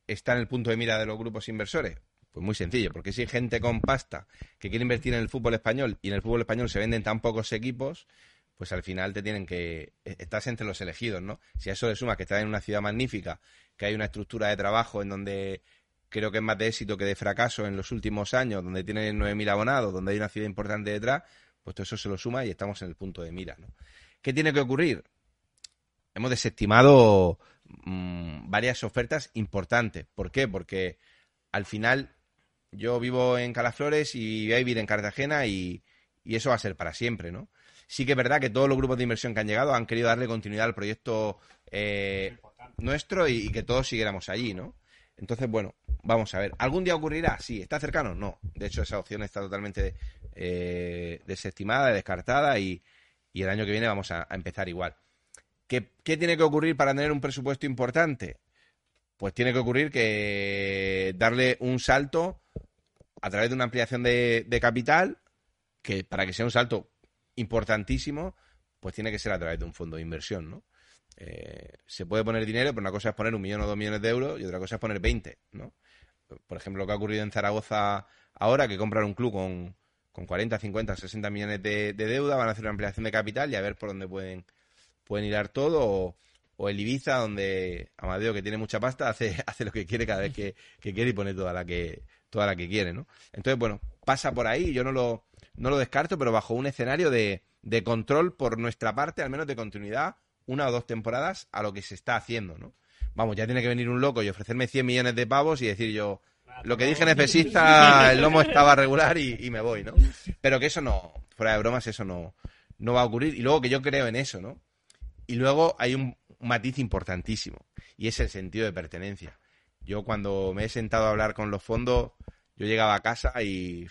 F: está en el punto de mira de los grupos inversores? Pues muy sencillo, porque si hay gente con pasta que quiere invertir en el fútbol español y en el fútbol español se venden tan pocos equipos, pues al final te tienen que... eh, Estás entre los elegidos, ¿no? Si a eso le sumas que estás en una ciudad magnífica, que hay una estructura de trabajo en donde creo que es más de éxito que de fracaso en los últimos años, donde tienen 9.000 abonados, donde hay una ciudad importante detrás, pues todo eso se lo suma y estamos en el punto de mira, ¿no? ¿Qué tiene que ocurrir? Hemos desestimado mm, varias ofertas importantes. ¿Por qué? Porque al final yo vivo en Calaflores y voy a vivir en Cartagena y, y eso va a ser para siempre, ¿no? Sí que es verdad que todos los grupos de inversión que han llegado han querido darle continuidad al proyecto eh, nuestro y, que todos siguiéramos allí, ¿no? Entonces, bueno, vamos a ver. ¿Algún día ocurrirá? Sí. ¿Está cercano? No. De hecho, esa opción está totalmente eh, desestimada, descartada y, y el año que viene vamos a, a empezar igual. ¿Qué, ¿Qué tiene que ocurrir para tener un presupuesto importante? Pues tiene que ocurrir que darle un salto a través de una ampliación de, capital, que para que sea un salto importantísimo, pues tiene que ser a través de un fondo de inversión, ¿no? Eh, se puede poner dinero, pero una cosa es poner un millón o dos millones de euros y otra cosa es poner 20, ¿no? Por ejemplo, lo que ha ocurrido en Zaragoza ahora, que compran un club con, con 40, 50, 60 millones de, de deuda, van a hacer una ampliación de capital y a ver por dónde pueden, pueden hilar todo, o, o el Ibiza, donde Amadeo, que tiene mucha pasta, <laughs> hace, hace lo que quiere cada vez que, que quiere y pone toda la que, toda la que quiere, ¿no? Entonces, bueno, pasa por ahí, yo no lo, no lo descarto, pero bajo un escenario de, de control por nuestra parte, al menos de continuidad, una o dos temporadas a lo que se está haciendo, ¿no? Vamos, ya tiene que venir un loco y ofrecerme 100 millones de pavos y decir yo, lo que dije en el lomo estaba regular y, y me voy, ¿no? Pero que eso no, fuera de bromas, eso no, no va a ocurrir. Y luego que yo creo en eso, ¿no? Y luego hay un matiz importantísimo y es el sentido de pertenencia. Yo cuando me he sentado a hablar con los fondos, yo llegaba a casa y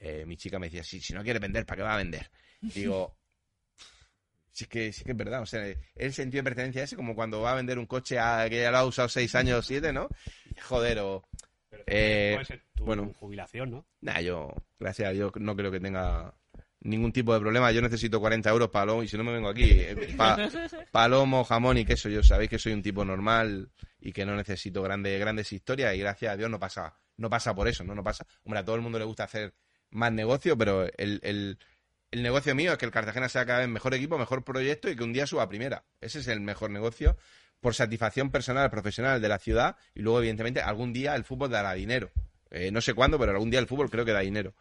F: eh, mi chica me decía, si, si no quiere vender, ¿para qué va a vender? Digo, sí que, sí que es verdad, o sea, el sentido de pertenencia ese como cuando va a vender un coche a, que ya lo ha usado seis años o siete, ¿no? Joder, o... eh,
E: Puede ser tu
F: bueno.
E: jubilación, ¿no?
F: Nah, yo, gracias a Dios, no creo que tenga ningún tipo de problema. Yo necesito 40 euros para y si no me vengo aquí. eh, pa- <laughs> palomo, jamón y queso. Yo sabéis que soy un tipo normal y que no necesito grandes, grandes historias y gracias a Dios no pasa, no pasa por eso, ¿no? No pasa. Hombre, a todo el mundo le gusta hacer más negocio, pero el, el, el negocio mío es que el Cartagena sea cada vez mejor equipo, mejor proyecto y que un día suba a primera. Ese es el mejor negocio por satisfacción personal, profesional de la ciudad y luego, evidentemente, algún día el fútbol dará dinero. Eh, no sé cuándo, pero algún día el fútbol creo que da dinero.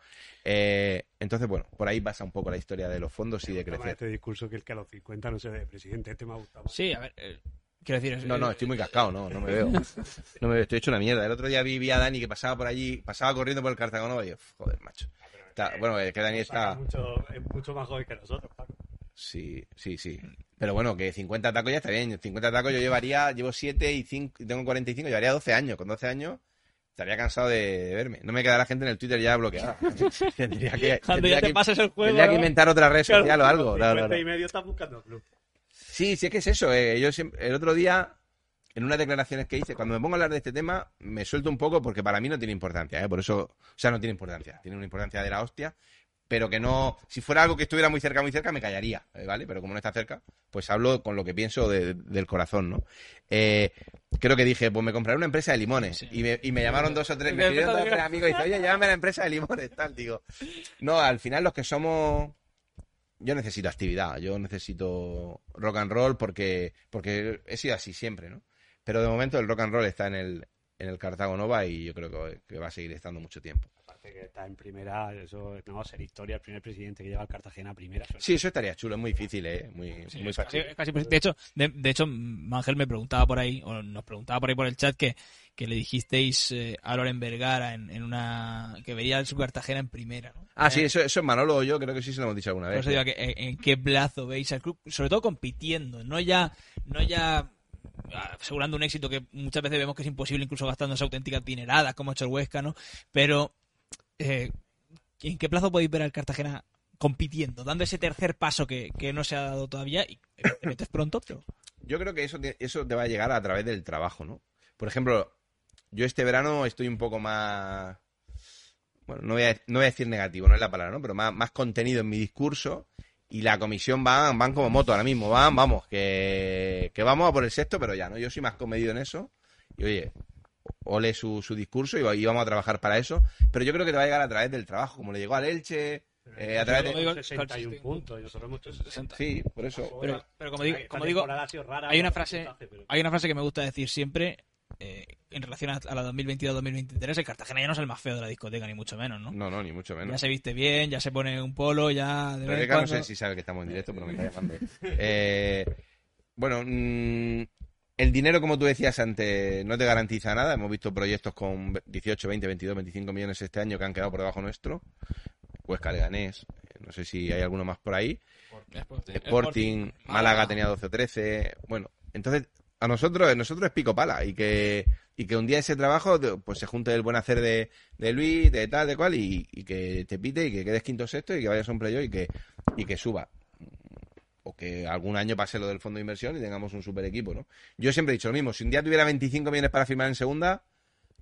F: Eh, entonces, bueno, por ahí pasa un poco la historia de los fondos y de crecer.
E: Este discurso que el que a los 50 no se ve presidente, este me ha gustado.
D: Sí, a ver, eh, quiero decir...
F: No, no, estoy muy cascado, no, no me veo. <laughs> No me veo, estoy hecho una mierda. El otro día vi, vi a Dani que pasaba por allí, pasaba corriendo por el Cartagonova y yo, joder, macho. Está- bueno, es que Dani está...
E: Es mucho, es mucho más joven que nosotros, Paco.
F: Sí, sí, sí. Pero bueno, que 50 tacos ya está bien. 50 tacos yo llevaría, llevo 7 y 5, tengo 45, llevaría 12 años. Con 12 años estaría cansado de, de verme. No me queda la gente en el Twitter ya bloqueada. <laughs> tendría que,
D: Cuando
F: tendría
D: ya te
F: que-
D: pases el juego...
F: tendría que inventar otra red
E: Claro,
F: social o algo.
E: con
F: No, no,
E: 50
F: no.
E: y medio estás buscando club.
F: Sí, sí, es que es eso. eh, Yo siempre, el otro día, en unas declaraciones que hice, cuando me pongo a hablar de este tema, me suelto un poco porque para mí no tiene importancia, ¿eh? Por eso, o sea, no tiene importancia. Tiene una importancia de la hostia, pero que no, si fuera algo que estuviera muy cerca, muy cerca, me callaría, eh, ¿vale? Pero como no está cerca, pues hablo con lo que pienso de- del corazón, ¿no? Eh, creo que dije, pues me compraré una empresa de limones.
D: Sí.
F: Y, me, y me llamaron dos o tres, me <laughs> escribieron dos o tres amigos y dice, oye, llámame a la empresa de limones, tal, digo. No, al final los que somos yo necesito actividad, yo necesito rock and roll porque, porque he sido así siempre, ¿no? Pero de momento el rock and roll está en el, en el Cartago Nova y yo creo que, que va a seguir estando mucho tiempo.
E: Aparte que está en primera, eso no va a ser historia, el primer presidente que lleva al Cartagena a primera.
F: Sí, eso estaría chulo, es muy difícil, ¿eh? Muy,
D: Sí,
F: muy fácil.
D: casi- casi- de hecho, de, de hecho, Ángel me preguntaba por ahí, o nos preguntaba por ahí por el chat que, que le dijisteis eh, a Loren Vergara en, en una que vería su Cartagena en primera. ¿no?
F: Ah, sí,
D: Eh,
F: eso, eso es Manolo o yo, creo que sí se lo hemos dicho alguna vez.
D: digo eh, en qué plazo veis al club, sobre todo compitiendo, no ya, no ya ah, asegurando un éxito que muchas veces vemos que es imposible, incluso gastándose auténticas dineradas, como ha hecho el Huesca, ¿no? Pero, eh, ¿en qué plazo podéis ver al Cartagena compitiendo, dando ese tercer paso que, que no se ha dado todavía? Y evidentemente es pronto, pero
F: Yo creo que eso te, eso te va a llegar a través del trabajo, ¿no? Por ejemplo, yo este verano estoy un poco más. Bueno, no voy a, no voy a decir negativo, no es la palabra, ¿no? Pero más, más contenido en mi discurso y la comisión van, van como moto ahora mismo, van, vamos, que, que vamos a por el sexto, pero ya, ¿no? Yo soy más comedido en eso y oye, ole su, su discurso y, y vamos a trabajar para eso, pero yo creo que te va a llegar a través del trabajo, como le llegó al Elche, eh, a través
D: como
F: de...
D: digo,
E: 61 puntos y nosotros hemos hecho 60.
F: Sí, por eso.
D: Pero, pero como digo, como digo
E: temporada ha sido rara
D: hay una frase, hay una frase que me gusta decir siempre eh, en relación a, a la 2022-2023. El Cartagena ya no es el más feo de la discoteca, ni mucho menos, ¿no?
F: No, no, ni mucho menos.
D: Ya se viste bien, ya se pone un polo, ya de
F: Rebeca no sé si sabe que estamos en directo, pero me está llamando. Eh, bueno, mm, el dinero, como tú decías antes, no te garantiza nada. Hemos visto proyectos con 18, 20, 22, 25 millones este año que han quedado por debajo nuestro. Huesca Leganés, eh, no sé si hay alguno más por ahí.
D: Sporting,
F: Sporting, Málaga tenía 12 o 13. Bueno, entonces, a nosotros, nosotros es pico pala. Y que, y que un día ese trabajo pues se junte el buen hacer de, de Luis, de tal, de cual, y, y que te pite y que quedes quinto o sexto y que vayas a un playoff y que, y que suba. O que algún año pase lo del fondo de inversión y tengamos un super equipo, ¿no? Yo siempre he dicho lo mismo. Si un día tuviera 25 millones para firmar en segunda,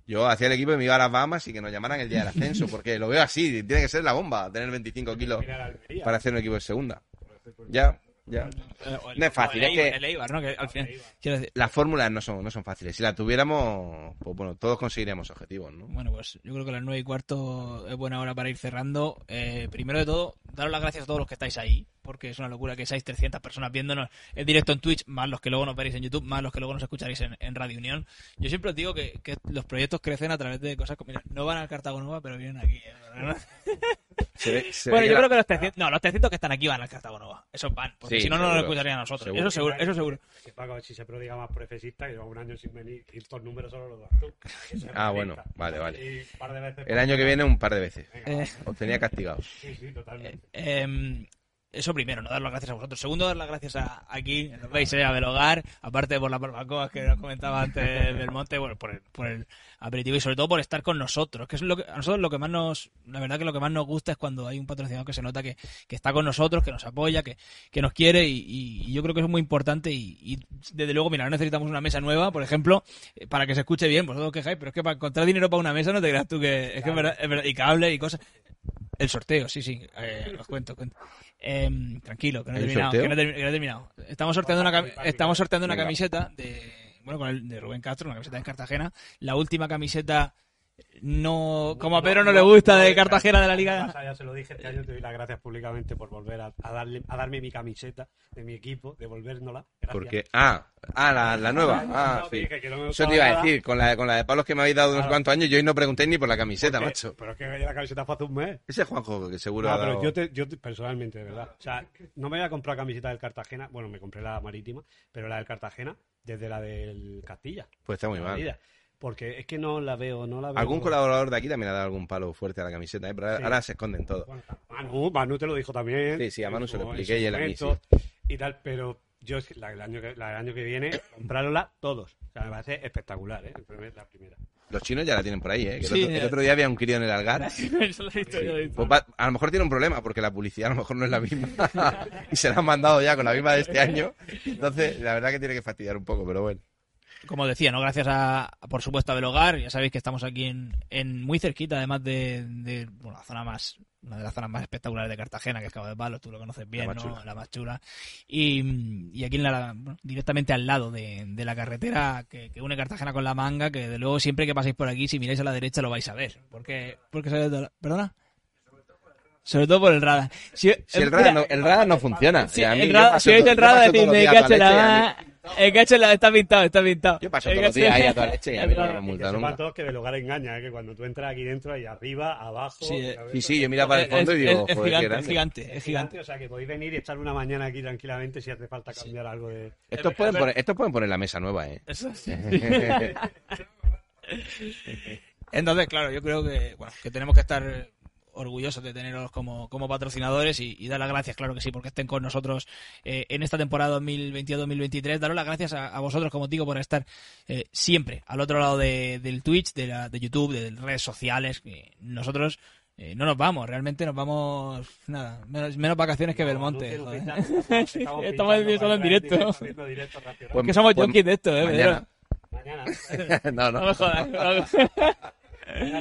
F: yo hacía el equipo y me iba a las Bahamas y que nos llamaran el día del <laughs> ascenso, porque lo veo así. Tiene que ser la bomba tener 25 kilos para hacer un equipo de segunda. Ya, ya.
D: Eh, o el-
F: No es fácil,
D: o el
F: es que-
D: Eibar, el Eibar, ¿no? Que al final, quiero decir,
F: Las fórmulas no son, no son fáciles. Si las tuviéramos, pues bueno, todos conseguiríamos objetivos, ¿no?
D: Bueno, pues yo creo que las nueve y cuarto es buena hora para ir cerrando. Eh, primero de todo, daros las gracias a todos los que estáis ahí, porque es una locura que seáis 300 personas viéndonos en directo en Twitch, más los que luego nos veréis en YouTube, más los que luego nos escucharéis en, en Radio Unión. Yo siempre os digo que, que los proyectos crecen a través de cosas como, mira, no van al Cartago Nova, pero vienen aquí. ¿eh?
F: Se ve- se
D: bueno, yo creo que los 300, no, los 300 que están aquí van al Cartago Nova. Esos van, porque
F: Sí,
D: si no, no nos escucharían a nosotros.
F: Seguro.
D: Eso seguro, eso seguro.
E: Que Paco, si se prodiga más profesista, que lleva un año sin venir y estos números solo los das tú.
F: Ah, bueno, vale, vale.
E: Y un par de veces
F: El año que viene un par de veces.
E: Venga,
D: Eh,
F: Os tenía castigados.
E: Sí, sí, totalmente.
D: Eh, eso primero, no dar las gracias a vosotros. Segundo, dar las gracias a aquí, veis, eh, a Belogar, aparte por las barbacoas que nos comentaba antes <laughs> del monte, bueno, por el, por el aperitivo y sobre todo por estar con nosotros, que es lo que a nosotros lo que más nos, la verdad que lo que más nos gusta es cuando hay un patrocinador que se nota que, que está con nosotros, que nos apoya, que, que nos quiere y, yo creo que eso es muy importante y, y desde luego, mira, no necesitamos una mesa nueva, por ejemplo, eh, para que se escuche bien, vosotros os quejáis, pero es que para encontrar dinero para una mesa no te creas tú que es que es verdad, es verdad, y cable y cosas. El sorteo, sí, sí, eh, os cuento, cuento. Em, tranquilo, que no he
F: ¿Hay
D: terminado, que no he termi- que no he terminado. Estamos sorteando una, estamos sorteando una camiseta de bueno, con el de Rubén Castro, una camiseta de Cartagena. La última camiseta no, como a Pedro no, le gusta de Cartagena de la Liga.
E: Ya se lo dije este año, te doy las gracias públicamente por volver a, darle, a darme mi camiseta de mi equipo, devolvérnosla.
F: Porque, ah, ah la, la nueva. Ah, sí. Eso te iba a decir, con la, con la de palos que me habéis dado unos cuantos años, yo hoy no pregunté ni por la camiseta, macho.
E: Pero es que la camiseta fue hace un mes.
F: Ese Juanjo, que seguro
E: no, pero yo, te, yo personalmente, de verdad. O sea, no me voy a comprar camiseta del Cartagena, bueno, me compré la marítima, pero la del Cartagena desde la del Castilla.
F: Pues está muy mal.
E: Porque es que no la veo, no la veo.
F: Algún colaborador de aquí también ha dado algún palo fuerte a la camiseta, ¿eh? pero ahora se esconden todos.
E: Manu, Manu te lo dijo también.
F: Sí, sí, a Manu se lo expliqué y él a mí
E: Y tal, pero yo la, el, año que, la año que viene, <coughs> comprárosla todos. O sea, me parece espectacular, ¿eh? La primera.
F: Los chinos ya la tienen por ahí, ¿eh? el, otro, día había un crío en el Algar. <laughs> Eso lo he visto, pues a lo mejor tiene un problema, porque la publicidad a lo mejor no es la misma. <laughs> y se la han mandado ya con la misma de este año. Entonces, la verdad que tiene que fastidiar un poco, pero bueno
D: como decía, ¿no? Gracias a, por supuesto, a Belogar. Ya sabéis que estamos aquí en, en muy cerquita, además de, de bueno, la zona más, una de las zonas más espectaculares de Cartagena, que es Cabo de Palos, tú lo conoces bien, la ¿no? La más chula. Y, y aquí en la, directamente al lado de, de la carretera que, que, une Cartagena con la manga, que de luego siempre que paséis por aquí, si miráis a la derecha lo vais a ver. Porque, porque ¿Perdona? Sobre todo por el radar.
F: Si, el, radar no, el radar no funciona.
D: Si, el radar, si veis el radar, decidme, caché la el está pintado, está pintado.
F: Yo paso todos los días ahí a toda leche y a mí no me multa
E: nunca. todos que lugar engaña, ¿eh? que cuando tú entras aquí dentro, ahí arriba, abajo...
F: Sí, eh, sí, sí, yo miro para el fondo y digo,
D: es, gigante, es gigante, es gigante.
E: O sea, que podéis venir y echar una mañana aquí tranquilamente si hace falta cambiar algo de...
F: Estos pueden, poner, estos pueden poner la mesa nueva, ¿eh? Eso <laughs> sí. <laughs>
D: Entonces, claro, yo creo que, bueno, que tenemos que estar orgullosos de tenerlos como, como patrocinadores y, dar las gracias, claro que sí, porque estén con nosotros eh, en esta temporada 2022-2023. Daros las gracias a, vosotros, como digo, por estar eh, siempre al otro lado del Twitch, de, la, de YouTube, de redes sociales. Nosotros eh, no nos vamos, realmente nos vamos, nada, menos, vacaciones que Belmonte. Estamos <laughs> solo en directo. Pues, que somos pues, de esto, ¿eh?
F: Mañana. Mañana. <laughs> no, no.
D: No me jodas.
E: no <laughs>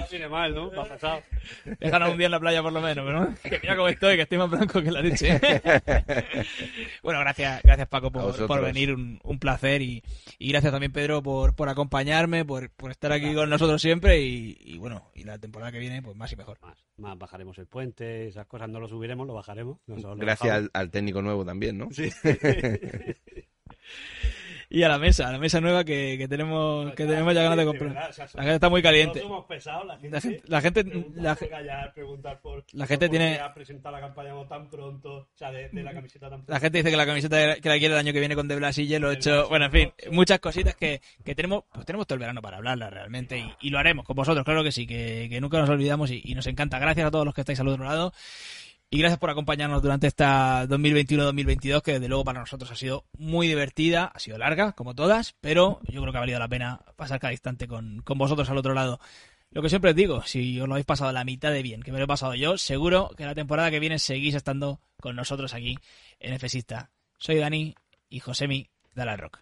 E: tiene mal, ¿no? pasado.
D: Déjanos un día en la playa por lo menos, ¿no? Que mira cómo estoy, que estoy más blanco que la leche. <laughs> bueno, gracias, gracias Paco por, por venir, un, un placer y, y, gracias también Pedro por, por acompañarme, por, por estar aquí con nosotros siempre y, y, bueno, y la temporada que viene pues más y mejor.
E: Más, más bajaremos el puente, esas cosas no lo subiremos, lo bajaremos.
F: gracias al, al, técnico nuevo también, ¿no?
E: Sí. <laughs> <laughs> <laughs>
D: y a la mesa, a la mesa nueva que, que tenemos que tenemos ya ganas de comprar. la gente está muy caliente. la gente, la gente, la, gente tiene
E: la campaña tan pronto, o sea, de, la camiseta tan
D: La gente dice que la camiseta que la quiere el año que viene con De Blas y lo he hecho, bueno, en fin, muchas cositas que, que tenemos, pues tenemos todo el verano para hablarlas realmente y, y, lo haremos con vosotros, claro que sí, que, que nunca nos olvidamos y, y nos encanta. Gracias a todos los que estáis al otro lado. Y gracias por acompañarnos durante esta 2021-2022, que desde luego para nosotros ha sido muy divertida, ha sido larga, como todas, pero yo creo que ha valido la pena pasar cada instante con, con vosotros al otro lado. Lo que siempre os digo, si os lo habéis pasado la mitad de bien, que me lo he pasado yo, seguro que la temporada que viene seguís estando con nosotros aquí en Efesista. Soy Dani y Josemi de la Rock.